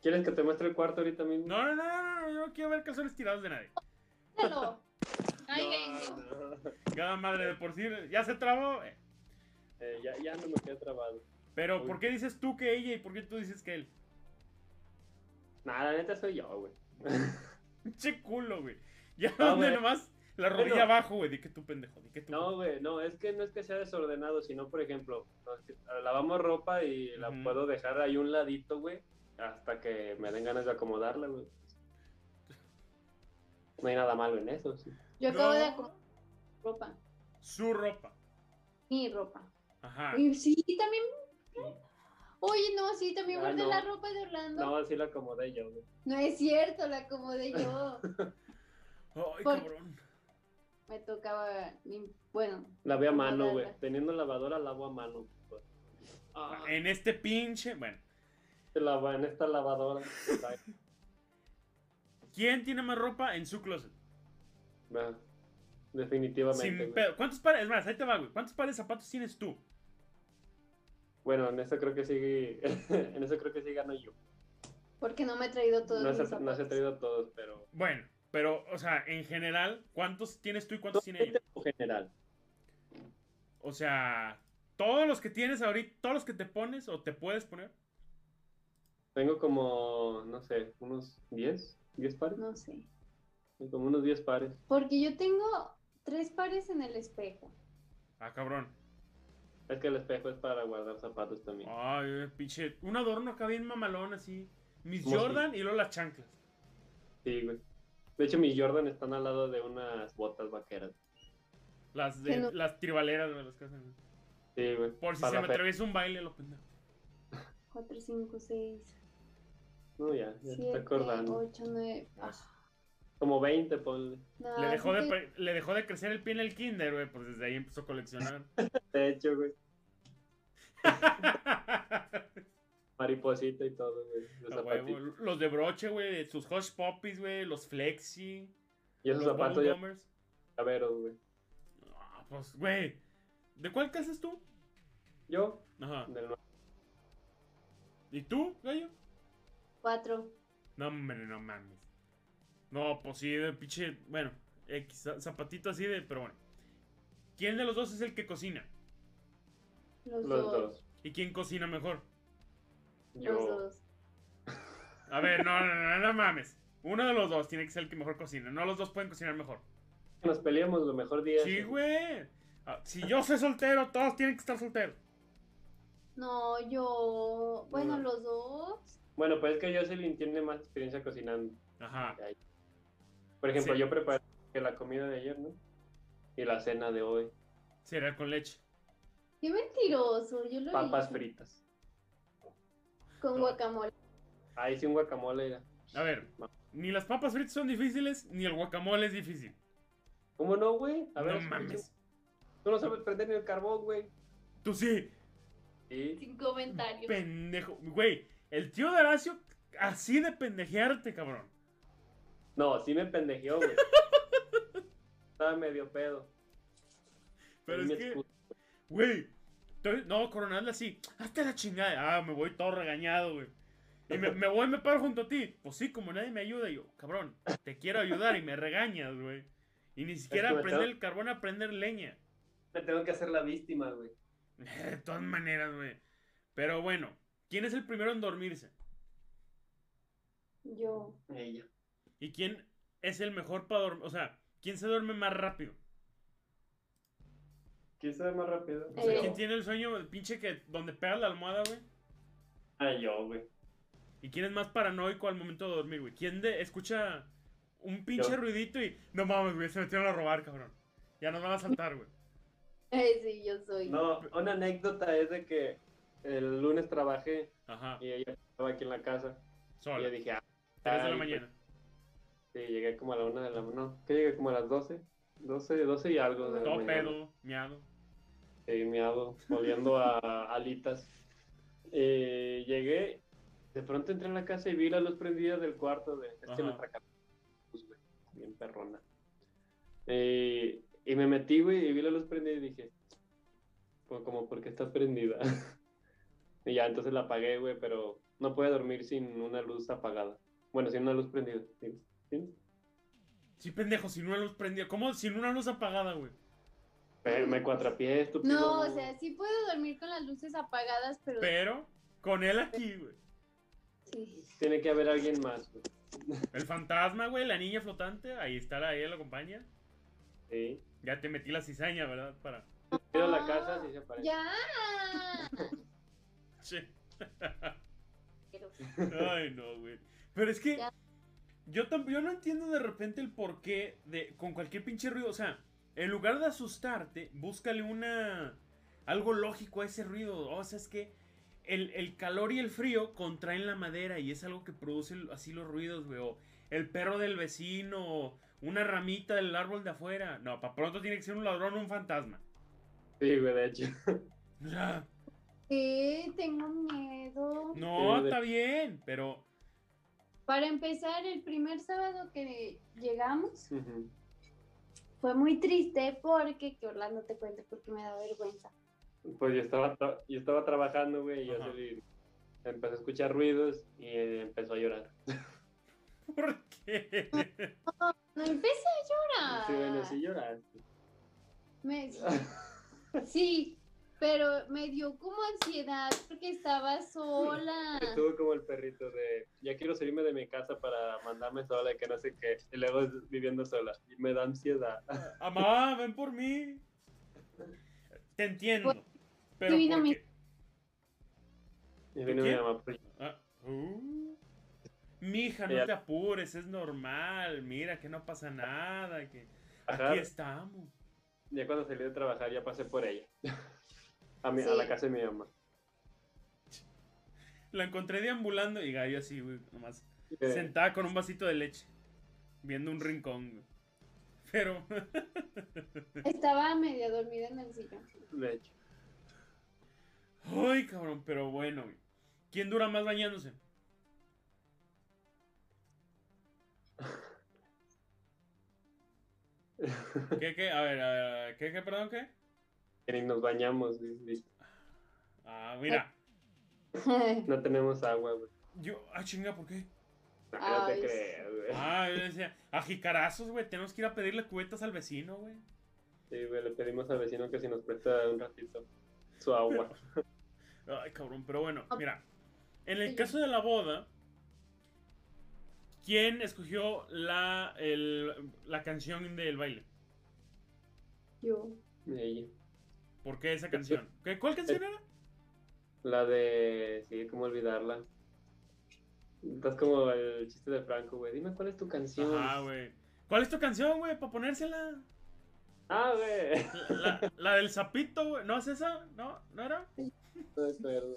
A: ¿Quieres que te muestre el cuarto ahorita mismo?
B: No, no, no, no, no, yo no quiero ver calzones tirados de nadie.
A: No, no.
B: Cada madre de por sí, ya se trabó. eh.
A: Eh, ya, ya no me quedé trabado.
B: Pero,
A: Uy.
B: ¿por qué dices tú que ella y por qué tú dices que él?
A: Nada, la neta soy yo, güey.
B: Che culo, güey. Ya
A: Ah,
B: donde nomás la rodilla
A: Bueno.
B: abajo, güey. Di que tú pendejo, di que tú.
A: No, güey, no, es que no es que sea desordenado, sino, por ejemplo, no, lavamos ropa y la puedo dejar ahí un ladito, güey, hasta que me den ganas de acomodarla, güey. No hay nada malo en eso, sí.
C: Yo acabo
B: No.
C: de acomodar ropa.
B: Su ropa.
C: Mi ropa.
B: Ajá.
C: Y sí, también. Oye, no, sí, también
A: Ah,
C: guardé
A: no.
C: la ropa de Orlando. No.
A: No, así la acomodé yo, güey.
C: es cierto, la acomodé yo.
B: Ay, cabrón.
C: Me tocaba. Bueno,
A: Lavé a mano, güey. Teniendo lavadora, lavo a mano. Ah,
B: En este pinche. Bueno.
A: lava en esta lavadora.
B: ¿Quién tiene más ropa en su closet?
A: Va, Definitivamente.
B: Sin pedo. ¿Cuántos pares? Es más, ahí te va, güey. ¿Cuántos pares de zapatos tienes tú?
A: Bueno, en eso creo que sí. en eso creo que sí gano yo.
C: porque no me he traído todos
A: No
C: mis
A: se, no se ha traído todos, pero.
B: Bueno, pero, o sea, en general, ¿cuántos tienes tú y cuántos tiene ella?
A: En general.
B: O sea, todos los que tienes ahorita, todos los que te pones o te puedes poner.
A: Tengo como, no sé, unos 10, 10 pares.
C: No sé.
A: Como unos 10 pares.
C: Porque yo tengo tres pares en el espejo.
B: Ah, cabrón.
A: Es que el espejo es para guardar zapatos también.
B: Ay, pinche. Un adorno acá bien mamalón así. Mis
A: Como
B: Jordan y luego las chanclas.
A: Sí, güey. De hecho, mis Jordan están al lado de unas botas vaqueras.
B: Las de
C: Que no-
B: las tribaleras de las casas.
A: Sí, güey.
B: Por si
A: Para
B: se me atraviesa un baile, lo pendejo.
C: 4, 5, 6,
A: No, ya, ya se
C: 7,
A: está acordando.
C: 8, 9.
B: Pues,
A: Como 20, ponle.
C: No,
B: le, dejó de,
C: sí,
B: le dejó de crecer el pie en el kinder, güey. Pues desde ahí empezó a coleccionar.
A: De hecho, güey. Mariposita y todo, güey. Los
B: A huevo.
A: zapatitos.
B: Los de broche, güey. Sus Hush Puppies, güey. Los Flexi.
A: Y esos
B: los
A: zapatos ya caberos, güey.
B: Ah, pues, güey. ¿De cuál casa es tú?
A: Yo,
B: Ajá.
A: del.
B: ¿Y tú, gallo?
C: 4.
B: No, hombre, no mames. No, pues sí, de pinche. Bueno, X, za- zapatito así de. Pero bueno. ¿Quién de los dos es el que cocina?
C: Los,
A: Los
C: dos.
A: dos.
B: ¿Y quién cocina mejor?
C: Los
A: Yo.
C: dos.
B: A ver, no, no, no, no mames. Uno de los dos tiene que ser el que mejor cocina. No los dos pueden cocinar mejor.
A: Nos peleamos lo mejor día.
B: Sí, güey. Ah, Si yo soy soltero, todos tienen que estar solteros.
C: No, yo. Bueno,
A: No.
C: los dos.
A: Bueno, pues es que Jocelyn tiene más experiencia cocinando.
B: Ajá.
A: Por ejemplo,
B: Sí.
A: yo preparé la comida de ayer, ¿no? Y la cena de hoy.
B: Cereal con leche.
C: Qué mentiroso. Yo lo
A: Papas
C: hice
A: fritas.
C: con
B: No.
C: guacamole.
A: Ahí sí un guacamole. era.
B: A ver, ni las papas fritas son difíciles, ni el guacamole es difícil.
A: ¿Cómo no, güey? A
B: no
A: ver,
B: mames.
A: Tú no sabes prender ni el carbón, güey.
B: Tú sí,
A: Sí.
C: Sin comentarios.
B: pendejo. Güey, el tío de Horacio, así de pendejearte, cabrón.
A: No, sí me pendejeó, güey. Estaba medio pedo.
B: Pero es que, güey, Estoy- no, coronarla así. Hasta la chingada. Ah, me voy todo regañado, güey. Y me, me voy y me paro junto a ti. Pues sí, como nadie me ayuda. Yo, cabrón, te quiero ayudar y me regañas, güey. Y ni siquiera aprender
A: tengo-
B: el carbón, aprender leña.
A: Me tengo que hacer la víctima, güey.
B: De todas maneras, güey. Pero bueno, ¿quién es el primero en dormirse?
C: Yo.
A: Ella.
B: ¿Y quién es el mejor para dormir? O sea, ¿quién se duerme más rápido?
A: ¿Quién sabe más rápido?
B: O sea,
C: Eh.
B: ¿quién tiene el sueño el pinche que donde pega la almohada, güey?
A: Ah, yo, güey.
B: ¿Y quién es más paranoico al momento de dormir, güey? ¿Quién de, escucha un pinche
A: Yo.
B: ruidito y no mames, güey, se metieron a robar, cabrón? Ya nos van a saltar, güey.
C: Eh, sí, yo soy.
A: No, una anécdota es de que el lunes trabajé
B: Ajá,
A: y ella estaba aquí en la casa. Y
B: solo.
A: yo dije, ah,
B: 3 de la mañana.
A: Sí, llegué como a la una de la No, que llegué como a las 12. 12, 12 y algo de la
B: Todo
A: mañana.
B: pedo, miado.
A: Sí, miado, oliendo a alitas. Eh, llegué, de pronto entré en la casa y vi la luz prendida del cuarto de... Es que nuestra casa, pues, güey, bien perrona. Eh, y me metí, güey, y vi la luz prendida y dije, pues como, ¿por qué está prendida? y ya, entonces la apagué, güey, pero no puede dormir sin una luz apagada. Bueno, sin una luz prendida. ¿sí? ¿Sí?
B: Sí, pendejo, sin una luz prendida. ¿Cómo? Sin una luz apagada, güey.
A: Pero me cuatrapié, estúpido.
C: No, o sea, sí puedo dormir con las luces apagadas, pero.
B: Pero con él aquí, güey.
C: Sí.
A: Tiene que haber alguien más, güey.
B: El fantasma, güey, la niña flotante, ahí está, la, ella acompaña.
A: Sí.
B: Ya te metí la cizaña, ¿verdad? Para...
A: Pero la casa sí se parece.
C: ¡Ya!
B: Che. Ay, no, güey. Pero es que
C: Ya.
B: Yo, yo no entiendo de repente el porqué de con cualquier pinche ruido. O sea, en lugar de asustarte, búscale una. algo lógico a ese ruido. O sea, es que el, el calor y el frío contraen la madera y es algo que produce así los ruidos, güey. O el perro del vecino, o una ramita del árbol de afuera. No, para pronto tiene que ser un ladrón o un fantasma.
A: Sí, güey, de hecho.
B: O sea,
C: ¿Qué? Tengo miedo.
B: no,
A: Sí,
B: está bien, pero.
C: Para empezar, el primer sábado que llegamos fue muy triste porque, que Orlando te cuente porque me da vergüenza.
A: Pues yo estaba, tra- yo estaba trabajando, güey, y yo
B: Ajá.
A: salí- empecé a escuchar ruidos y eh, empezó a llorar.
B: ¿Por qué?
C: No empecé a llorar.
A: Sí, bueno, sí lloraste.
C: Me- Sí, pero me dio como ansiedad porque estaba sola.
A: Estuvo como el perrito de, ya quiero salirme de mi casa para mandarme sola, que no sé qué, y luego es viviendo sola. Y me da ansiedad.
B: Amá, ven por mí. Te entiendo. Pero
C: Sí, vino
B: ¿por
C: mi-
B: qué?
A: Y vino mi mamá por
B: Ah, uh. Mija, no te apures, es normal. Mira que no pasa nada. Que
A: Ajá.
B: aquí estamos.
A: Ya cuando salí de trabajar ya pasé por ella. A, mi, a
C: Sí.
A: la casa de mi mamá.
B: La encontré deambulando y Gallo así, güey, nomás.
A: Eh,
B: Sentada con un vasito de leche. Viendo un rincón, güey. Pero,
C: Estaba media dormida en el sillón.
A: de hecho.
B: ay, cabrón, pero bueno, güey. ¿Quién dura más bañándose? ¿Qué, qué? A ver, a ver, ¿qué, qué, perdón, qué?
A: Que ni nos bañamos,
B: Ah, mira.
A: no tenemos agua, güey.
B: Yo, ah, chinga, ¿por qué?
A: No, no te creas, güey.
B: Ah, yo decía, a jicarazos, güey, tenemos que ir a pedirle cubetas al vecino, güey.
A: Sí, güey, le pedimos al vecino que si nos presta un ratito su agua.
B: Ay, cabrón, pero bueno, mira. En el caso de la boda, ¿quién escogió la, el- la canción del baile?
C: Yo.
A: Y ella.
B: ¿Por qué esa canción? ¿Qué, ¿Cuál canción era?
A: La de. Sí, cómo olvidarla. Estás como el chiste de Franco, güey. Dime cuál es tu canción.
B: Ajá, güey. ¿Cuál es tu canción, güey? Para ponérsela.
A: Ah, güey.
B: La, la- la del sapito, güey. ¿No es esa? ¿No? ¿No era?
A: No me acuerdo.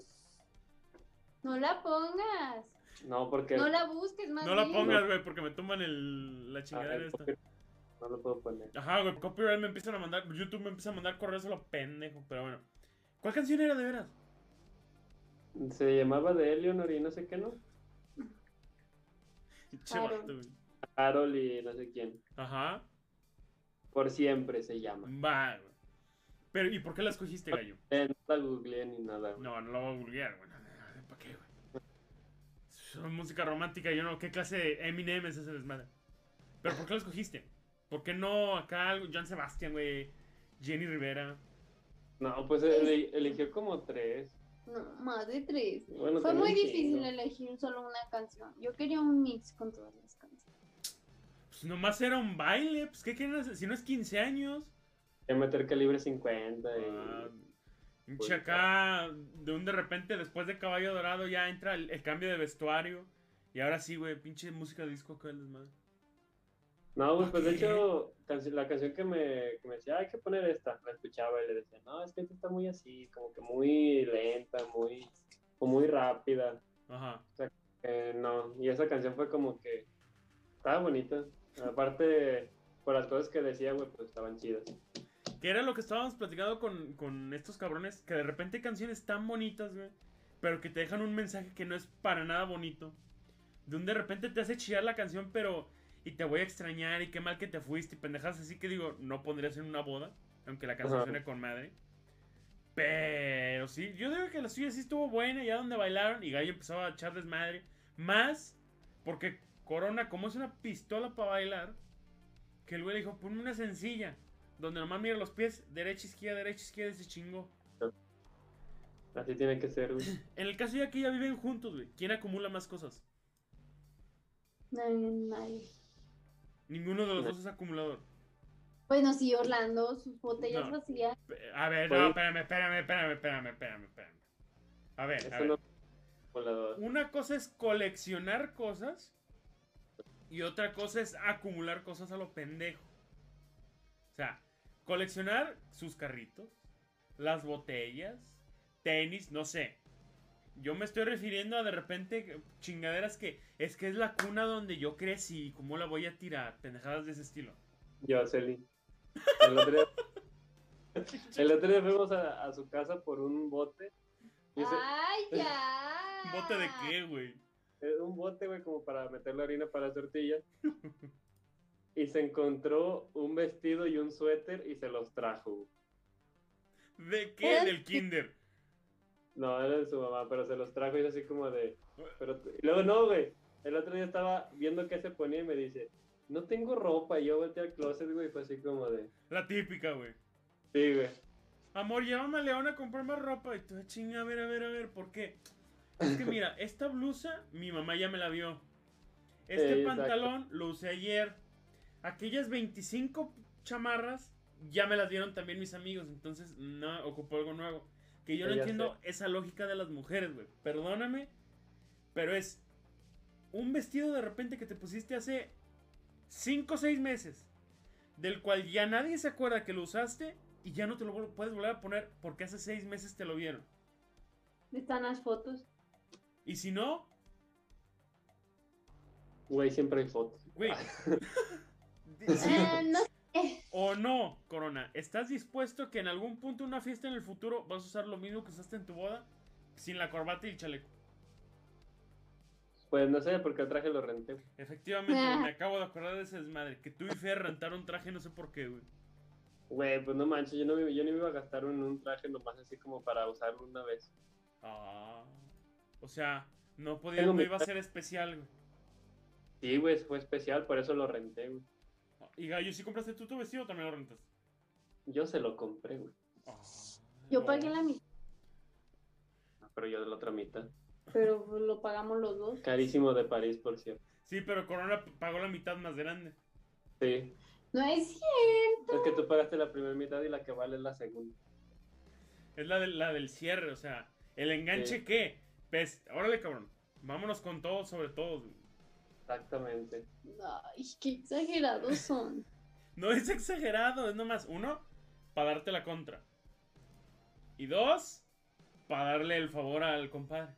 C: No la pongas.
A: No, porque.
C: No la busques más.
B: No la pongas, güey, porque me tumban el, la
A: Ah,
B: chingadera esta.
A: copyright. No lo puedo poner.
B: Ajá, güey, copyright me empiezan a mandar, YouTube me empieza a mandar correos a lo pendejo, pero bueno. ¿Cuál canción era de veras?
A: Se llamaba de Eleanor y no sé qué, ¿no?
B: Che
C: Claro.
B: vato, güey.
A: Carol y no sé quién.
B: Ajá.
A: Por siempre se llama.
B: Va, güey. Pero, ¿y por qué la escogiste, gallo?
A: Eh, no la googleé ni nada. güey.
B: No, no la voy a googlear, güey. ¿Para qué, güey? Es música romántica, yo no. ¿Qué clase de Eminem es ese desmadre? Pero, ¿por qué la escogiste? ¿Por qué no acá algo? John Sebastian, güey? Jenny Rivera.
A: No, pues eli- eligió como tres.
C: No, más de tres.
A: Bueno,
C: Fue muy difícil elegir solo una canción. Yo quería un mix con todas las canciones.
B: Pues nomás era un baile. Pues, ¿qué quieren hacer? Si no es 15 años.
A: A meter calibre 50 y...
B: Ah, pinche acá, de un de repente, después de Caballo Dorado, ya entra el, el cambio de vestuario. Y ahora sí, güey, pinche música de disco acá el desmadre.
A: No, güey, pues de hecho, la canción que me, que me decía, hay que poner esta, la escuchaba y le decía, no, es que esta está muy así, como que muy lenta, muy, o muy rápida.
B: Ajá.
A: Eh, no, y esa canción fue como que estaba bonita. Aparte, por las cosas que decía, güey, pues estaban chidas.
B: Que era lo que estábamos platicando con, con estos cabrones, que de repente hay canciones tan bonitas, güey, pero que te dejan un mensaje que no es para nada bonito. De un de repente te hace chillar la canción, pero... Y te voy a extrañar y qué mal que te fuiste y pendejas así que digo, no pondrías en una boda, aunque la canción suene con madre. Pero sí, yo digo que la suya sí estuvo buena, ya donde bailaron y Gallo empezaba a echar desmadre. Más porque Corona, como es una pistola para bailar, que el güey le dijo, ponme una sencilla, donde nomás mira los pies, derecha, izquierda, derecha, izquierda, y se chingó.
A: Así tiene que ser, güey.
B: En el caso ya que ya viven juntos, güey, ¿quién acumula más cosas?
C: Nadie, nadie.
B: Ninguno de los
A: No.
B: dos es acumulador.
C: Bueno, sí, Orlando, sus botellas
B: No.
C: vacías.
B: A ver, no, espérame, espérame, espérame, espérame, espérame, espérame. A ver, a ver.
A: no.
B: Una cosa es coleccionar cosas y otra cosa es acumular cosas a lo pendejo. O sea, coleccionar sus carritos, las botellas, tenis, no sé. Yo me estoy refiriendo a de repente chingaderas que es que es la cuna donde yo crecí, ¿cómo la voy a tirar? Pendejadas de ese estilo.
A: El otro día, el otro día fuimos a, a su casa por un bote. Y ese-
C: ¡Ay, ya!
B: ¿Bote de qué, güey?
A: eh, un bote, güey, como para meter la harina para las tortillas. Y se encontró un vestido y un suéter y se los trajo.
B: ¿De qué?
C: ¿Eh?
B: Del kinder.
A: No, era de su mamá, pero se los trajo y es así como de... Pero, y luego no, güey. El otro día estaba viendo qué se ponía y me dice, no tengo ropa. Y yo volteé al closet, güey, y fue así como de...
B: La típica, güey.
A: Sí, güey.
B: Amor, llévame a León a comprar más ropa. Y tú, "Ah, chinga, a ver, a ver, a ver, ¿por qué? Es que mira, esta blusa, mi mamá ya me la vio. Este pantalón lo usé ayer. Aquellas 25 chamarras ya me las dieron también mis amigos. Entonces, no, ocupó algo nuevo. Que yo no entiendo esa lógica de las mujeres, güey. Perdóname, pero es un vestido de repente que te pusiste hace 5 o 6 meses. Del cual ya nadie se acuerda que lo usaste y ya no te lo puedes volver a poner porque hace 6 meses te lo vieron.
C: Están las fotos.
B: Y si no,
A: Güey, siempre hay fotos.
B: güey.
C: Eh, no
B: o no, Corona, ¿estás dispuesto que en algún punto de una fiesta en el futuro vas a usar lo mismo que usaste en tu boda? Sin la corbata y el chaleco.
A: Pues no sé, porque el traje lo renté.
B: Efectivamente, me acabo de acordar de ese desmadre. Que tú y Fer rentaron traje, no sé por qué, güey.
A: Güey, pues no manches, yo no, me, yo no me iba a gastar en un traje nomás así como para usarlo una vez.
B: Ah. O sea, no podía,
A: Tengo
B: no
A: mi-
B: iba a ser especial, güey.
A: Sí, güey, fue especial, por eso lo renté, güey.
B: Y Gallo, ¿sí compraste tú tu vestido o también lo rentas?
A: Yo se lo compré, güey.
B: Ah,
C: Yo
B: no.
C: pagué la mitad,
A: Pero yo de la otra mitad.
C: pero lo pagamos los dos.
A: Carísimo de París, por cierto.
B: Sí, pero Corona pagó la mitad más grande.
A: Sí.
C: No es cierto.
A: Es que tú pagaste la primera mitad y la que vale es la segunda.
B: Es la, del- la del cierre, o sea, ¿el enganche
A: Sí.
B: qué? Pues, órale, cabrón. Vámonos con todo sobre todo. güey.
A: Exactamente.
C: Ay, qué exagerados son.
B: No es exagerado, es nomás, uno, para darte la contra. Y dos, para darle el favor al compadre.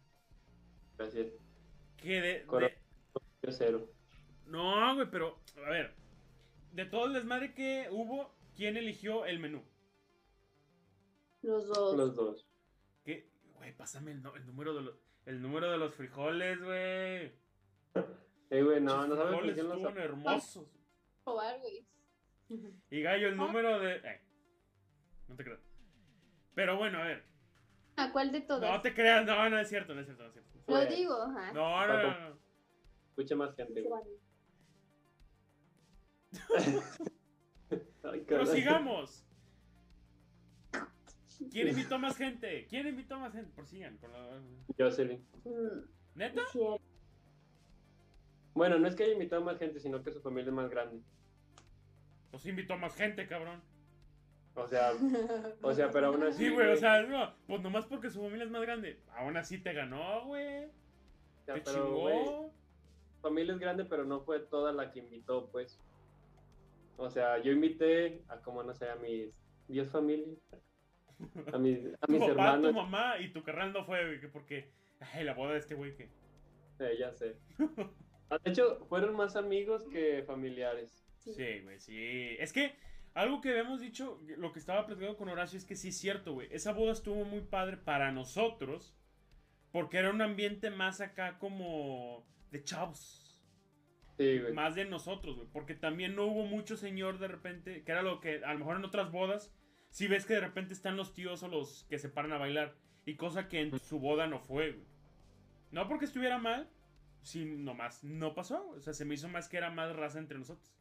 A: Gracias.
B: Que de, de-
A: Yo cero.
B: No, güey, pero, a ver. De todo el desmadre que hubo, ¿quién eligió el menú?
C: Los dos.
A: Los dos.
B: ¿Qué? Güey, pásame el, no- el número de los... El número de los frijoles, güey.
A: Eh, güey, no,
B: Los
A: no sabes por sabes.
B: hermosos.
C: Probar, güey.
B: Y Gallo,
C: Ah.
B: el número de... eh, no te creas. Pero bueno, a ver.
C: ¿A cuál de todos?
B: No te creas, no, no es cierto, no es cierto, no es cierto.
C: Lo
A: Fue-
C: digo, ajá.
B: No, no, no, no.
A: Escucha más gente. Ay, caray.
B: Prosigamos. ¿Quién invitó más gente? ¿Quién invitó más gente? Prosigan con la...
A: Jocelyn.
C: Mm,
B: ¿Neta?
A: Bueno, no es que haya invitado más gente, sino que su familia es más grande.
B: Pues invitó más gente, cabrón.
A: O sea, o sea, pero aún así.
B: Sí, güey, o sea, no, pues nomás porque su familia es más grande. Aún así te ganó, güey.
A: o sea,
B: Te
A: pero,
B: chingó.
A: su familia es grande, pero no fue toda la que invitó, pues. O sea, yo invité a como no sé, a mis 10 familias. A mis, a
B: Tu
A: mis
B: papá,
A: hermanos.
B: tu mamá y tu carnal no fue, porque... Ay, la boda de este güey que...
A: Eh, ya sé. Ah, De hecho, fueron más amigos que familiares.
C: Sí.
B: Sí, güey, sí. Es que algo que habíamos dicho, lo que estaba platicando con Horacio es que sí es cierto, güey. Esa boda estuvo muy padre para nosotros. Porque era un ambiente más acá como de chavos.
A: Sí, güey.
B: Más de nosotros, güey. Porque también no hubo mucho señor de repente. Que era lo que a lo mejor en otras bodas. Si ves que de repente están los tíos o los que se paran a bailar. Y cosa que en su boda no fue, güey. No porque estuviera mal. Sino nomás no pasó. O sea, se me hizo más que era más raza entre nosotros.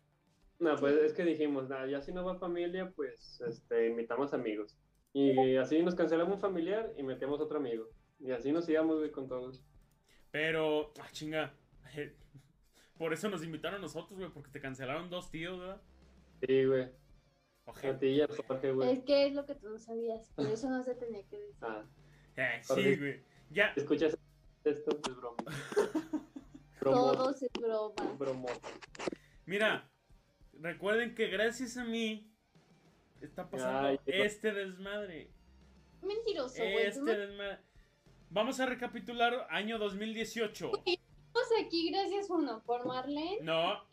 A: No, pues es que dijimos, nada, ya si no va familia, pues este, invitamos amigos. Y así nos cancelamos un familiar y metemos otro amigo. Y así nos íbamos, güey, con todos.
B: Pero, ah, chinga. Por eso nos invitaron a nosotros, güey, porque te cancelaron dos tíos, ¿verdad?
A: Sí, güey. A
B: Oje.
A: ti y a Jorge, güey.
C: Es que es lo que tú no sabías, por eso no se tenía que decir.
A: Ah,
B: Eh, sí, güey. Ya,
A: ¿escuchas esto? Es broma. Bromo,
C: Todo es broma.
A: bromo.
B: mira. Recuerden que gracias a mí está pasando
A: Ay,
B: este desmadre.
C: Mentiroso, güey.
B: Este desmadre. Vamos a recapitular año 2018.
C: Estamos aquí gracias uno, por Marlene
B: No,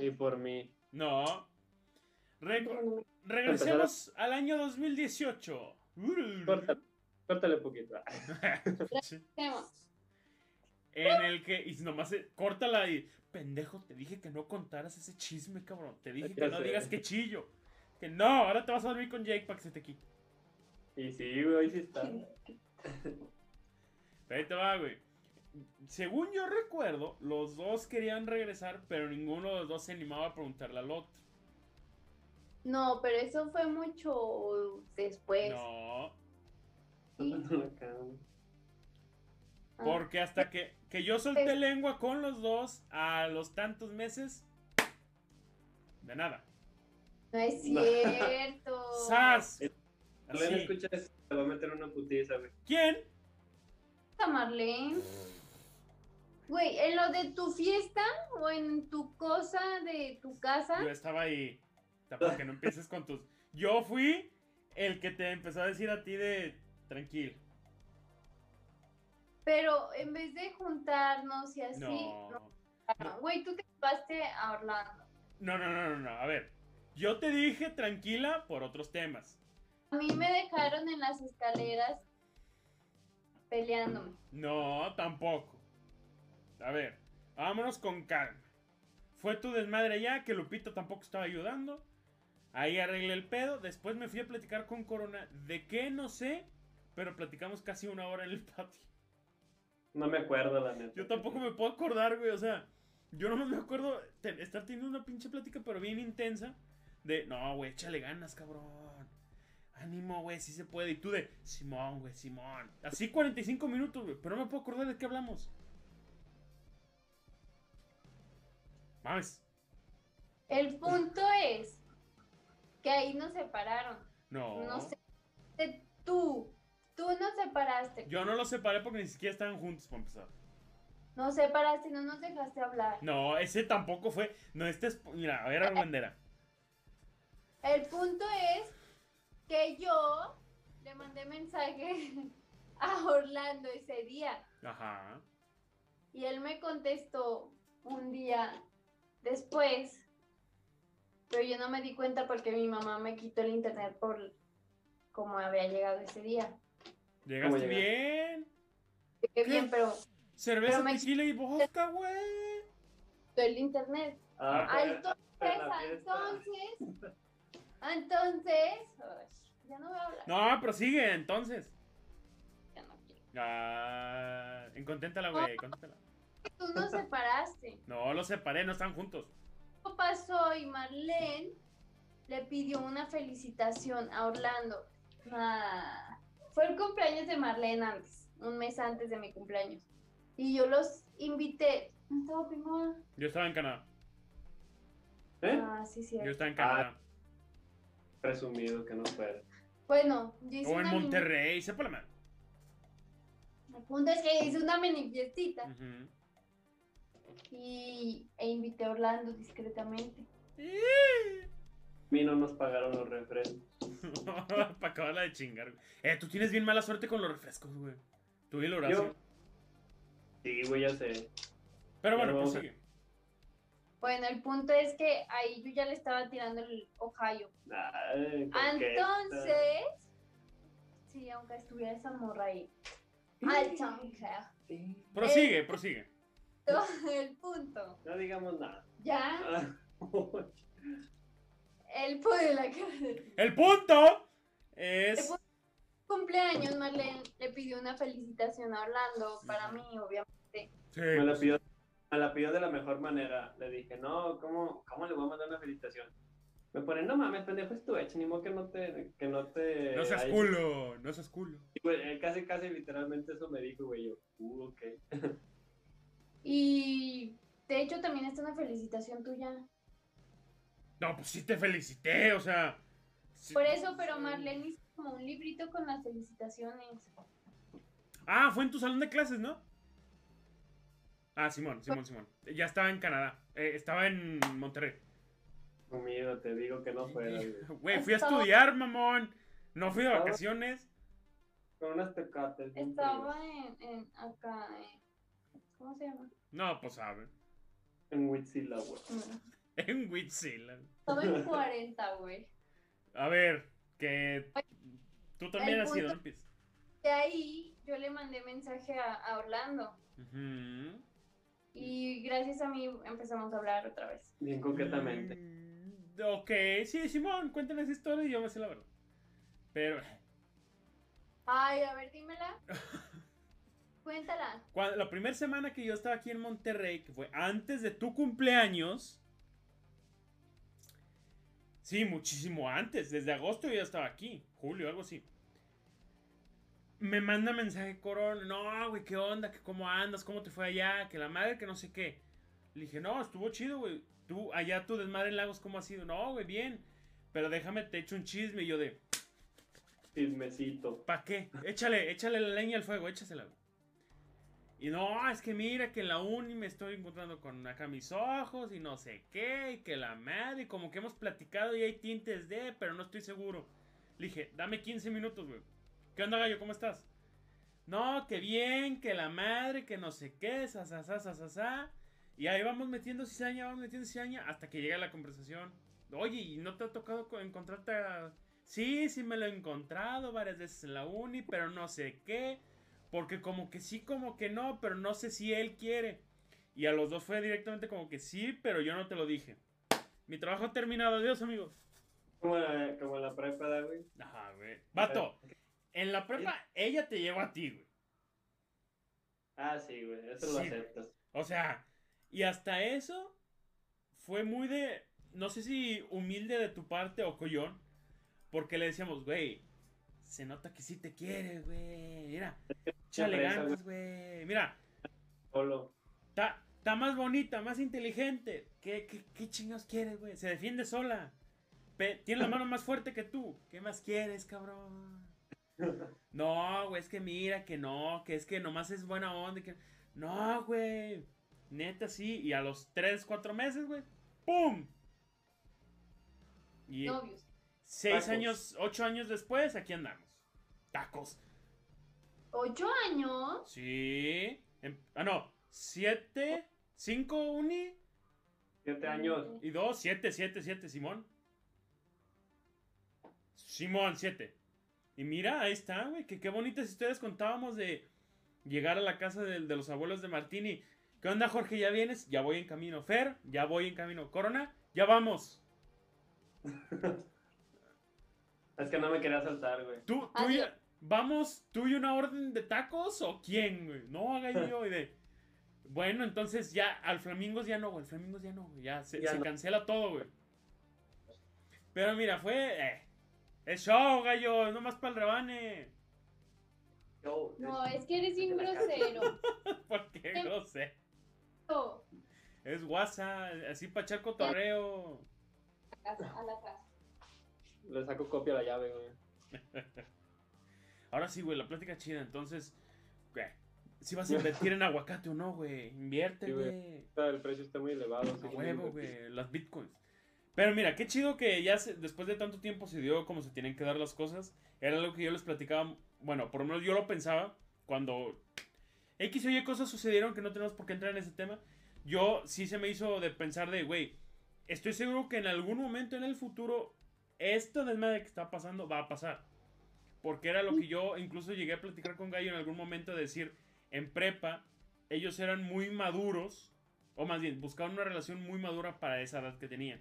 A: Y por mí.
B: no. Regresemos al año 2018.
A: Córtale, córtale un poquito.
B: En el que, y nomás se- córtala y, pendejo, te dije que no contaras ese chisme, cabrón. Te dije que no
A: sé.
B: digas que chillo. Que no, ahora te vas a dormir con Jake para que se te quite.
A: Y sí, güey, ahí sí está.
B: Pero ahí te va, güey. Según yo recuerdo, los dos querían regresar, pero ninguno de los dos se animaba a preguntarle al otro.
C: No, pero eso fue mucho después.
B: No,
C: Sí. Ah.
B: porque hasta que, que yo solté lengua con los dos a los tantos meses, de nada.
C: No es cierto.
B: ¡Sas! Así.
A: escucha esto, te va a meter una putiza, güey.
B: ¿Quién?
C: ¿A Marlene? Güey, ¿en lo de tu fiesta o en tu cosa de tu casa?
B: Yo estaba ahí. Para que no empieces con tus. Yo fui el que te empezó a decir a ti de tranquilo.
C: Pero en vez de juntarnos y así,
B: No.
C: no. Güey, tú te llevaste a Orlando.
B: No, no, no, no, no. A ver. Yo te dije tranquila por otros temas.
C: A mí me dejaron en las escaleras peleándome.
B: No, tampoco. A ver, vámonos con calma. Fue tu desmadre allá, que Lupita tampoco estaba ayudando. Ahí arreglé el pedo. Después me fui a platicar con Corona. ¿De qué? No sé. Pero platicamos casi una hora en el patio.
A: No me acuerdo, la neta.
B: Yo tampoco me puedo acordar, güey. O sea, yo no me acuerdo estar teniendo una pinche plática, pero bien intensa. De, no, güey, échale ganas, cabrón. Ánimo, güey, sí se puede. Y tú de, Simón, güey, Simón. Así 45 minutos, güey. Pero no me puedo acordar de qué hablamos. Mames.
C: El punto es que ahí nos separaron.
B: No.
C: No sé. de Tú, tú nos separaste.
B: Yo no los separé porque ni siquiera estaban juntos para empezar.
C: Nos separaste y no nos dejaste hablar.
B: No, ese tampoco fue. No, este es. Mira, a ver, Argüendera.
C: El punto es que yo le mandé mensaje a Orlando ese día
B: Ajá.
C: y él me contestó un día después, pero yo no me di cuenta porque mi mamá me quitó el internet por cómo había llegado ese día.
B: Llegaste bien.
C: Qué bien, pero
B: Cerveza,
C: Pero me-
B: tequila y vodka, güey.
C: el internet.
A: Ah,
C: Ah,
A: pero-
C: entonces,
A: fiesta.
C: entonces, entonces, uy, Ya no voy a hablar.
B: No, prosigue, entonces.
C: Ya no quiero.
B: Ah, inconténtala, güey, conténtala.
C: Tú nos separaste.
B: No, los separé, no están juntos.
C: ¿Qué pasó? Y Marlene le pidió una felicitación a Orlando. Ah, fue el cumpleaños de Marlene antes, un mes antes de mi cumpleaños. Y yo los invité. ¿No estaba primo?
B: Yo estaba en Canadá.
A: ¿Eh?
C: Ah, sí, sí.
B: Yo estaba en Canadá.
A: Presumido que no puede.
C: Bueno, yo hice
B: o en
C: una mini-
B: Monterrey, sepa la madre.
C: El punto es que hice una mini fiestita y, e invité a Orlando discretamente.
A: A mí no nos pagaron los refrescos.
B: Para acabarla de chingar, güey. Eh, tú tienes bien mala suerte con los refrescos, güey. Tú y el Horacio.
A: Yo. Sí, güey, ya sé.
B: Pero bueno, prosigue.
C: Bueno, el punto es que ahí yo ya le estaba tirando el Ohio.
A: Ay.
C: Entonces, sí, aunque estuviera esa morra ahí.
A: Sí.
B: Prosigue, prosigue.
C: El punto.
A: No digamos nada.
C: Ya,
A: Ah,
C: el punto de la cara.
B: El punto
C: El
B: es.
C: Cumpleaños, Marlene le pidió una felicitación a Orlando, para mí, obviamente.
B: Sí,
A: me, la
B: pues,
A: pidió, me la pidió de la mejor manera. Le dije, no, ¿cómo, ¿cómo le voy a mandar una felicitación? Me pone, no mames, pendejo, es tu hecho, ni modo que no te. Que no, te
B: no seas culo, no seas culo.
A: Y, él casi, casi literalmente eso me dijo, güey. Yo, uh, ok.
C: Y de hecho también está una felicitación tuya.
B: No, pues sí te felicité, o sea. sí-
C: Por eso, pero Marlene hizo como un librito con las felicitaciones.
B: Ah, fue en tu salón de clases, ¿no? Ah, Simón, Simón, Simón. Ya estaba en Canadá. Eh, estaba en Monterrey.
A: Conmigo, te digo que no fuera, güey.
B: Güey, fui a estudiar, mamón. No fui de vacaciones.
A: Con unas tecates.
C: Estaba en, en acá, en- ¿cómo se llama?
B: No, pues sabe.
A: En Huitzila, güey.
C: Mm.
B: En Huitzilac.
C: Estaba en 40, güey.
B: A ver, que. Tú también
C: El
B: has sido.
C: De ahí yo le mandé mensaje a, a Orlando. Y gracias a mí empezamos a hablar otra vez.
A: Bien coquetamente.
B: Mm, ok, sí, Simón, cuéntame esa historia y yo me sé la verdad. Pero
C: Ay, a ver, dímela. Cuéntala.
B: cuando, la primera semana que yo estaba aquí en Monterrey, que fue antes de tu cumpleaños. Sí, muchísimo antes. Desde agosto yo ya estaba aquí. Julio, algo así. Me manda mensaje Corona. No, güey, ¿qué onda? ¿Qué, ¿Cómo andas? ¿Cómo te fue allá? Que la madre, que no sé qué. Le dije, no, estuvo chido, güey. Tú, allá tu desmadre en Lagos, ¿cómo ha sido? No, güey, bien. Pero déjame, te echo un chisme. Y yo de,
A: Chismecito.
B: ¿pa' qué? Échale, échale la leña al fuego, échasela. güey. Y no, es que mira que en la uni me estoy encontrando con acá mis ojos y no sé qué, y que la madre, y como que hemos platicado y hay tintes de, pero no estoy seguro. Dije, dame 15 minutos, güey. ¿Qué onda, gallo? ¿Cómo estás? No, que bien, que la madre, que no sé qué, sa, sa. Y ahí vamos metiendo cizaña, vamos metiendo cizaña, hasta que llega la conversación. Oye, ¿y no te ha tocado co- encontrarte a... Sí, sí me lo he encontrado varias veces en la uni, pero no sé qué. Porque como que sí, como que no, pero no sé si él quiere. Y a los dos fue directamente como que sí, pero yo no te lo dije. Mi trabajo ha terminado. Adiós, amigos.
A: Como la, como la prepa, ¿da, güey.
B: Ajá, güey. Vato, en la prepa ella te llevó a ti, güey.
A: Ah, sí, güey. Eso lo
B: güey.
A: aceptas.
B: O sea, y hasta eso fue muy de, no sé si humilde de tu parte o collón, porque le decíamos, güey, se nota que sí te quiere, güey. Mira, ganas, güey. Mira,
A: Solo.
B: está está más bonita, más inteligente. ¿Qué, qué, qué chingados quieres, güey? Se defiende sola. Pe- tiene la mano más fuerte que tú. ¿Qué más quieres, cabrón? No, güey, es que mira, que no, que es que nomás es buena onda. Que... No, güey. Neta, sí. Y a los 3, 4 meses, güey. ¡Pum! Y
C: Novios.
B: 6
A: Tacos.
B: años, 8 años después, aquí andamos. Tacos.
C: ¿Ocho años?
B: Sí. Em- ah, no. 7, 5 uni
A: Siete años.
B: y 2, 7, 7, 7, Simón. Simón, 7. Y mira, ahí está, güey. Que qué bonitas historias contábamos de llegar a la casa de, de los abuelos de Martini. ¿Qué onda, Jorge? ¿Ya vienes? Ya voy en camino. Fer, ya voy en camino. Corona, ya vamos.
A: Es que no me quería saltar, güey.
B: ¿Tú, tú ya- ¿Vamos tú y una orden de tacos o quién, güey? No, haga yo y de... Bueno, entonces ya, al Flamingos ya no, güey. Al Flamingos ya no, güey. Ya se,
A: Ya
B: se
A: no.
B: cancela todo, güey. Pero mira, fue... Eh, es show, gallo. Nomás para el rebane.
A: Yo,
C: No, es que eres bien grosero.
B: ¿Por qué? No sé.
C: A
B: Es WhatsApp, así para echar cotorreo.
C: a la casa.
A: Le saco copia a la llave, güey.
B: Ahora sí, güey, la plática chida. Entonces, güey, si vas a invertir en aguacate o no, güey. Invierte,
A: Sí, güey. El precio está muy elevado.
B: A huevo,
A: güey.
B: güey, las bitcoins. Pero mira, qué chido que ya se- después de tanto tiempo se dio como se tienen que dar las cosas. Era algo que yo les platicaba, bueno, por lo menos yo lo pensaba cuando X o Y cosas sucedieron que no tenemos por qué entrar en ese tema. Yo sí se me hizo de pensar de, güey, estoy seguro que en algún momento en el futuro esto desmadre que está pasando va a pasar. Porque era lo que yo incluso llegué a platicar con Gallo en algún momento de decir, en prepa, ellos eran muy maduros, o más bien, buscaban una relación muy madura para esa edad que tenían.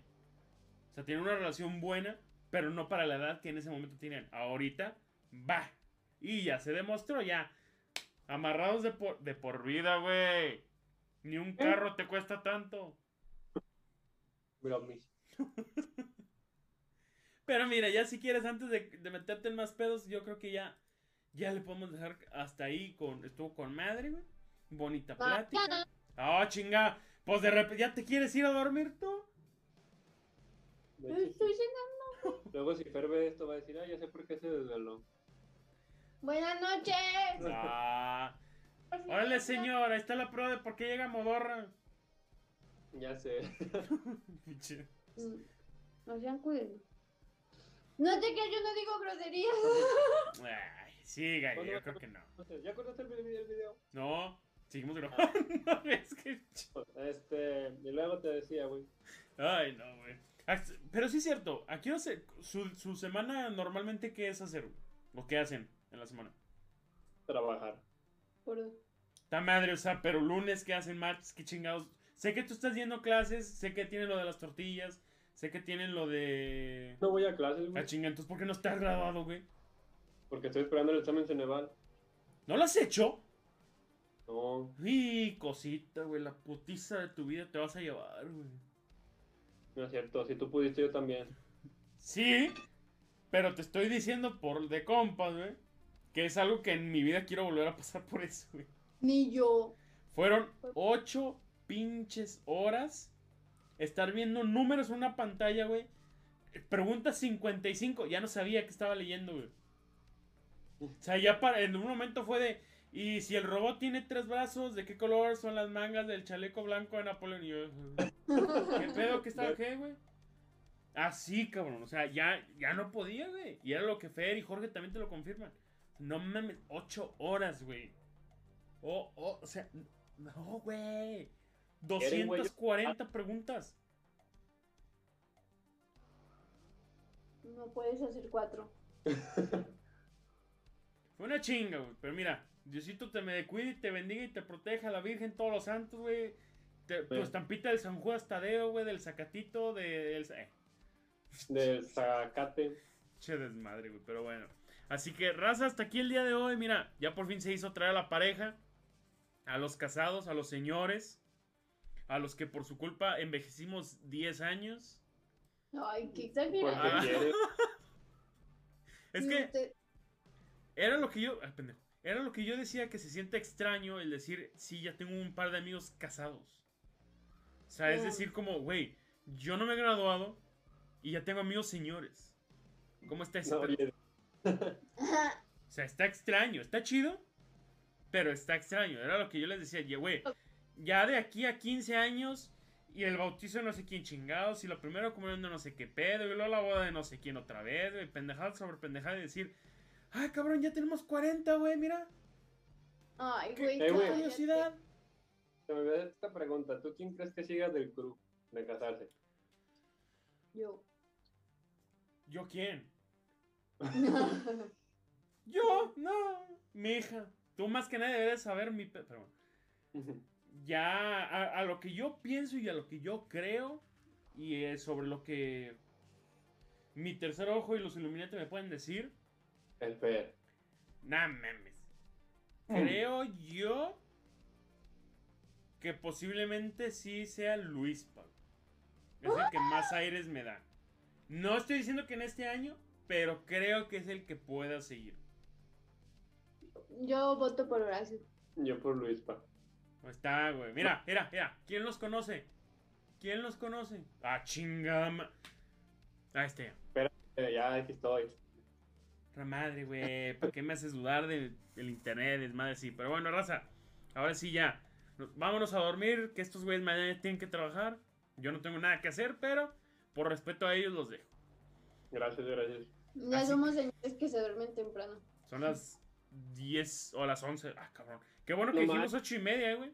B: O sea, tienen una relación buena, pero no para la edad que en ese momento tenían. Ahorita, va. Y ya se demostró, ya. Amarrados de por, de por vida, güey. Ni un carro te cuesta tanto.
A: Bromis.
B: Pero mira, ya si quieres, antes de, de meterte en más pedos, yo creo que ya, ya le podemos dejar hasta ahí con, estuvo con madre, güey. Bonita plática. Ah, chinga. Pues de repente, ¿ya te quieres ir a dormir tú?
A: Sí.
C: Estoy cenando.
A: Luego si Fer ve esto va a decir, ah, ya sé por qué se desveló.
C: Buenas noches.
B: Ah. Órale, señor, ahí está la prueba de por qué llega Modorra.
A: Ya sé.
B: Pinche.
C: Mm, No sean cuidados. No te que yo no digo groserías.
B: Ay, sí, gallo, yo creo que no.
A: ¿Ya cortaste el video? el video?
B: No, seguimos grabando. es que...
A: Este, y luego te decía, güey.
B: Ay, no, güey. Ah, Pero sí es cierto, aquí no sé, su, su semana normalmente, ¿qué es hacer? ¿O qué hacen en la semana?
A: Trabajar.
C: Por-
B: Ta madre, o sea, pero lunes, ¿qué hacen? Martes, ¿qué chingados? Sé que tú estás yendo clases, sé que tienen lo de las tortillas, sé que tienen lo de...
A: No voy a clases,
B: Ah,
A: güey.
B: chinga, entonces, ¿por qué no estás graduado, güey?
A: Porque estoy esperando el examen Ceneval.
B: ¿No lo has hecho?
A: No,
B: Y cosita, güey, la putiza de tu vida te vas a llevar, güey.
A: no es cierto. Si tú pudiste, yo también.
B: Sí, pero te estoy diciendo por de compas, güey, que es algo que en mi vida quiero volver a pasar por eso, güey.
C: Ni yo.
B: Fueron ocho pinches horas estar viendo números en una pantalla, güey. Pregunta 55, ya no sabía que estaba leyendo, güey. O sea, ya en un momento fue de, y si el robot tiene tres brazos, ¿de qué color son las mangas del chaleco blanco de Napoleón? Y yo, ¿qué pedo que estaba qué, güey? Así, cabrón, o sea, ya, ya no podía, güey. Y era lo que Fer y Jorge también te lo confirman. No mames, ocho horas, güey. Oh, oh, o sea, no, güey.
A: ¿Quieren, güey?
B: 240 preguntas.
C: No puedes hacer cuatro.
B: Fue una chinga, güey. Pero mira, Diosito te me cuide y te bendiga y te proteja, la Virgen, todos los santos, güey. Te- Tu estampita del San Judas Tadeo, güey, del Zacatito, del... Eh,
A: Del zacate.
B: che desmadre, güey, pero bueno. Así que, raza, hasta aquí el día de hoy, mira, ya por fin se hizo traer a la pareja, a los casados, a los señores, a los que por su culpa envejecimos 10 años.
C: Ay, qué exagerado.
B: Ah. Es que... Era lo que yo. ah, pendejo. Era lo que yo decía que se siente extraño el decir, sí, ya tengo un par de amigos casados. O sea, es decir, como, güey, yo no me he graduado y ya tengo amigos señores. ¿Cómo está ese
A: No,
B: O sea, está extraño, está chido, pero está extraño. Era lo que yo les decía, güey, ya de aquí a 15 años y el bautizo de no sé quién chingados y la primera comunión de no sé qué pedo y luego la boda de no sé quién otra vez, güey, pendejada sobre pendejada y decir, ay, cabrón, ya tenemos 40, güey, mira.
C: Ay,
B: Qué,
C: güey.
B: qué
C: cállate.
B: curiosidad.
A: Se me olvidó esta pregunta. ¿Tú quién crees que siga del club de casarse?
C: Yo.
B: ¿Yo quién? Yo, no, mi hija. Tú más que nadie debes saber mi... pe- Pero bueno. ya a, a lo que yo pienso y a lo que yo creo y eh, sobre lo que mi tercer ojo y los Illuminati me pueden decir.
A: El Fer.
B: Nah, memes. Creo yo que posiblemente sí sea Luis Pablo. Es el que más aires me da. No estoy diciendo que en este año, pero creo que es el que pueda seguir.
C: Yo voto por Horacio.
A: Yo por Luispa.
B: Ahí está, güey. Mira, mira, mira. ¿Quién los conoce? ¿Quién los conoce? Ah, chingada. ma- Ah, este.
A: Espera, eh, ya aquí estoy.
B: La madre, güey. ¿Por qué me haces dudar de- del internet? Es madre, sí. Pero bueno, raza. Ahora sí ya. Nos- Vámonos a dormir. Que estos güeyes mañana tienen que trabajar. Yo no tengo nada que hacer, pero por respeto a ellos los dejo.
A: Gracias, gracias.
C: Ya
B: Así
C: somos señores que se duermen temprano.
B: Son las 10 o las 11. Ah, cabrón. Qué bueno que
A: No
B: dijimos
A: más.
B: 8 y media, güey.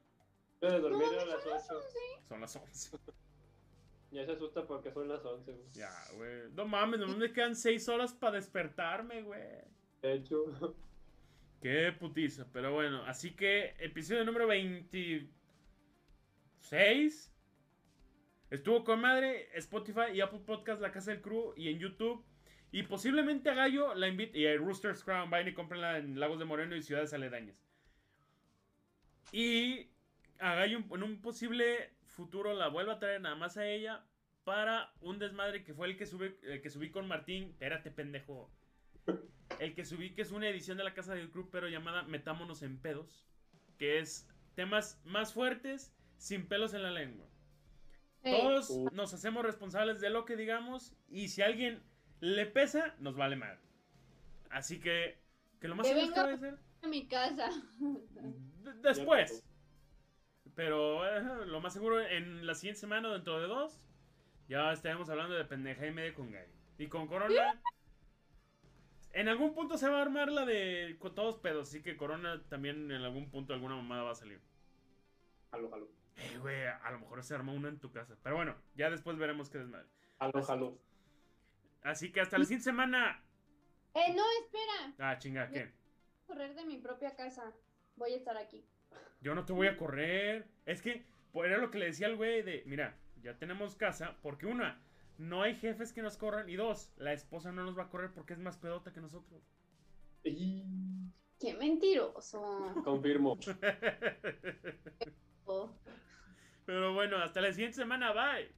A: De dormir
C: No,
A: a las 8.
B: Son las 11.
A: Ya se asusta porque son las 11. güey.
B: Ya, güey. No mames, nomás me quedan 6 horas para despertarme, güey.
A: De hecho,
B: Qué putiza. Pero bueno, así que episodio número 26. Estuvo con madre, Spotify y Apple Podcast, La Casa del Crew y en YouTube. Y posiblemente a Gallo la invite. Y a Rooster's Crown, vayan y cómprenla en Lagos de Moreno y ciudades aledañas. Y a Gallo en un posible futuro la vuelva a traer nada más a ella para un desmadre que fue el que, sube, el que subí con Martín. Espérate, pendejo. El que subí que es una edición de la Casa del Club, pero llamada Metámonos en Pedos. Que es temas más fuertes sin pelos en la lengua. Todos
A: Uh.
B: nos hacemos responsables de lo que digamos y si alguien le pesa, nos vale mal. Así que, que lo más
C: Que
B: seguro es que
C: venga-
B: a ser
C: a mi casa.
B: después. Pero eh, lo más seguro en la siguiente semana o dentro de dos, ya estaremos hablando de pendeja y media con Gay. Y con Corona, en algún punto se va a armar la de con todos pedos, así que Corona también en algún punto alguna mamada va a salir.
A: jalo, jalo.
B: Eh, güey, a lo mejor se armó una en tu casa. Pero bueno, ya después veremos qué desmadre.
A: Jalo, jalo.
B: Así que hasta la siguiente semana.
C: Eh, no, espera.
B: Ah, chinga, ¿qué?
C: Correr de mi propia casa. Voy a estar aquí.
B: Yo no te voy a correr. Es que, pues era lo que le decía al güey de, mira, ya tenemos casa, porque una, no hay jefes que nos corran, y dos, la esposa no nos va a correr porque es más pedota que nosotros.
A: Y...
C: Qué mentiroso.
A: Confirmo.
C: Oh.
B: Pero bueno, hasta la siguiente semana, bye.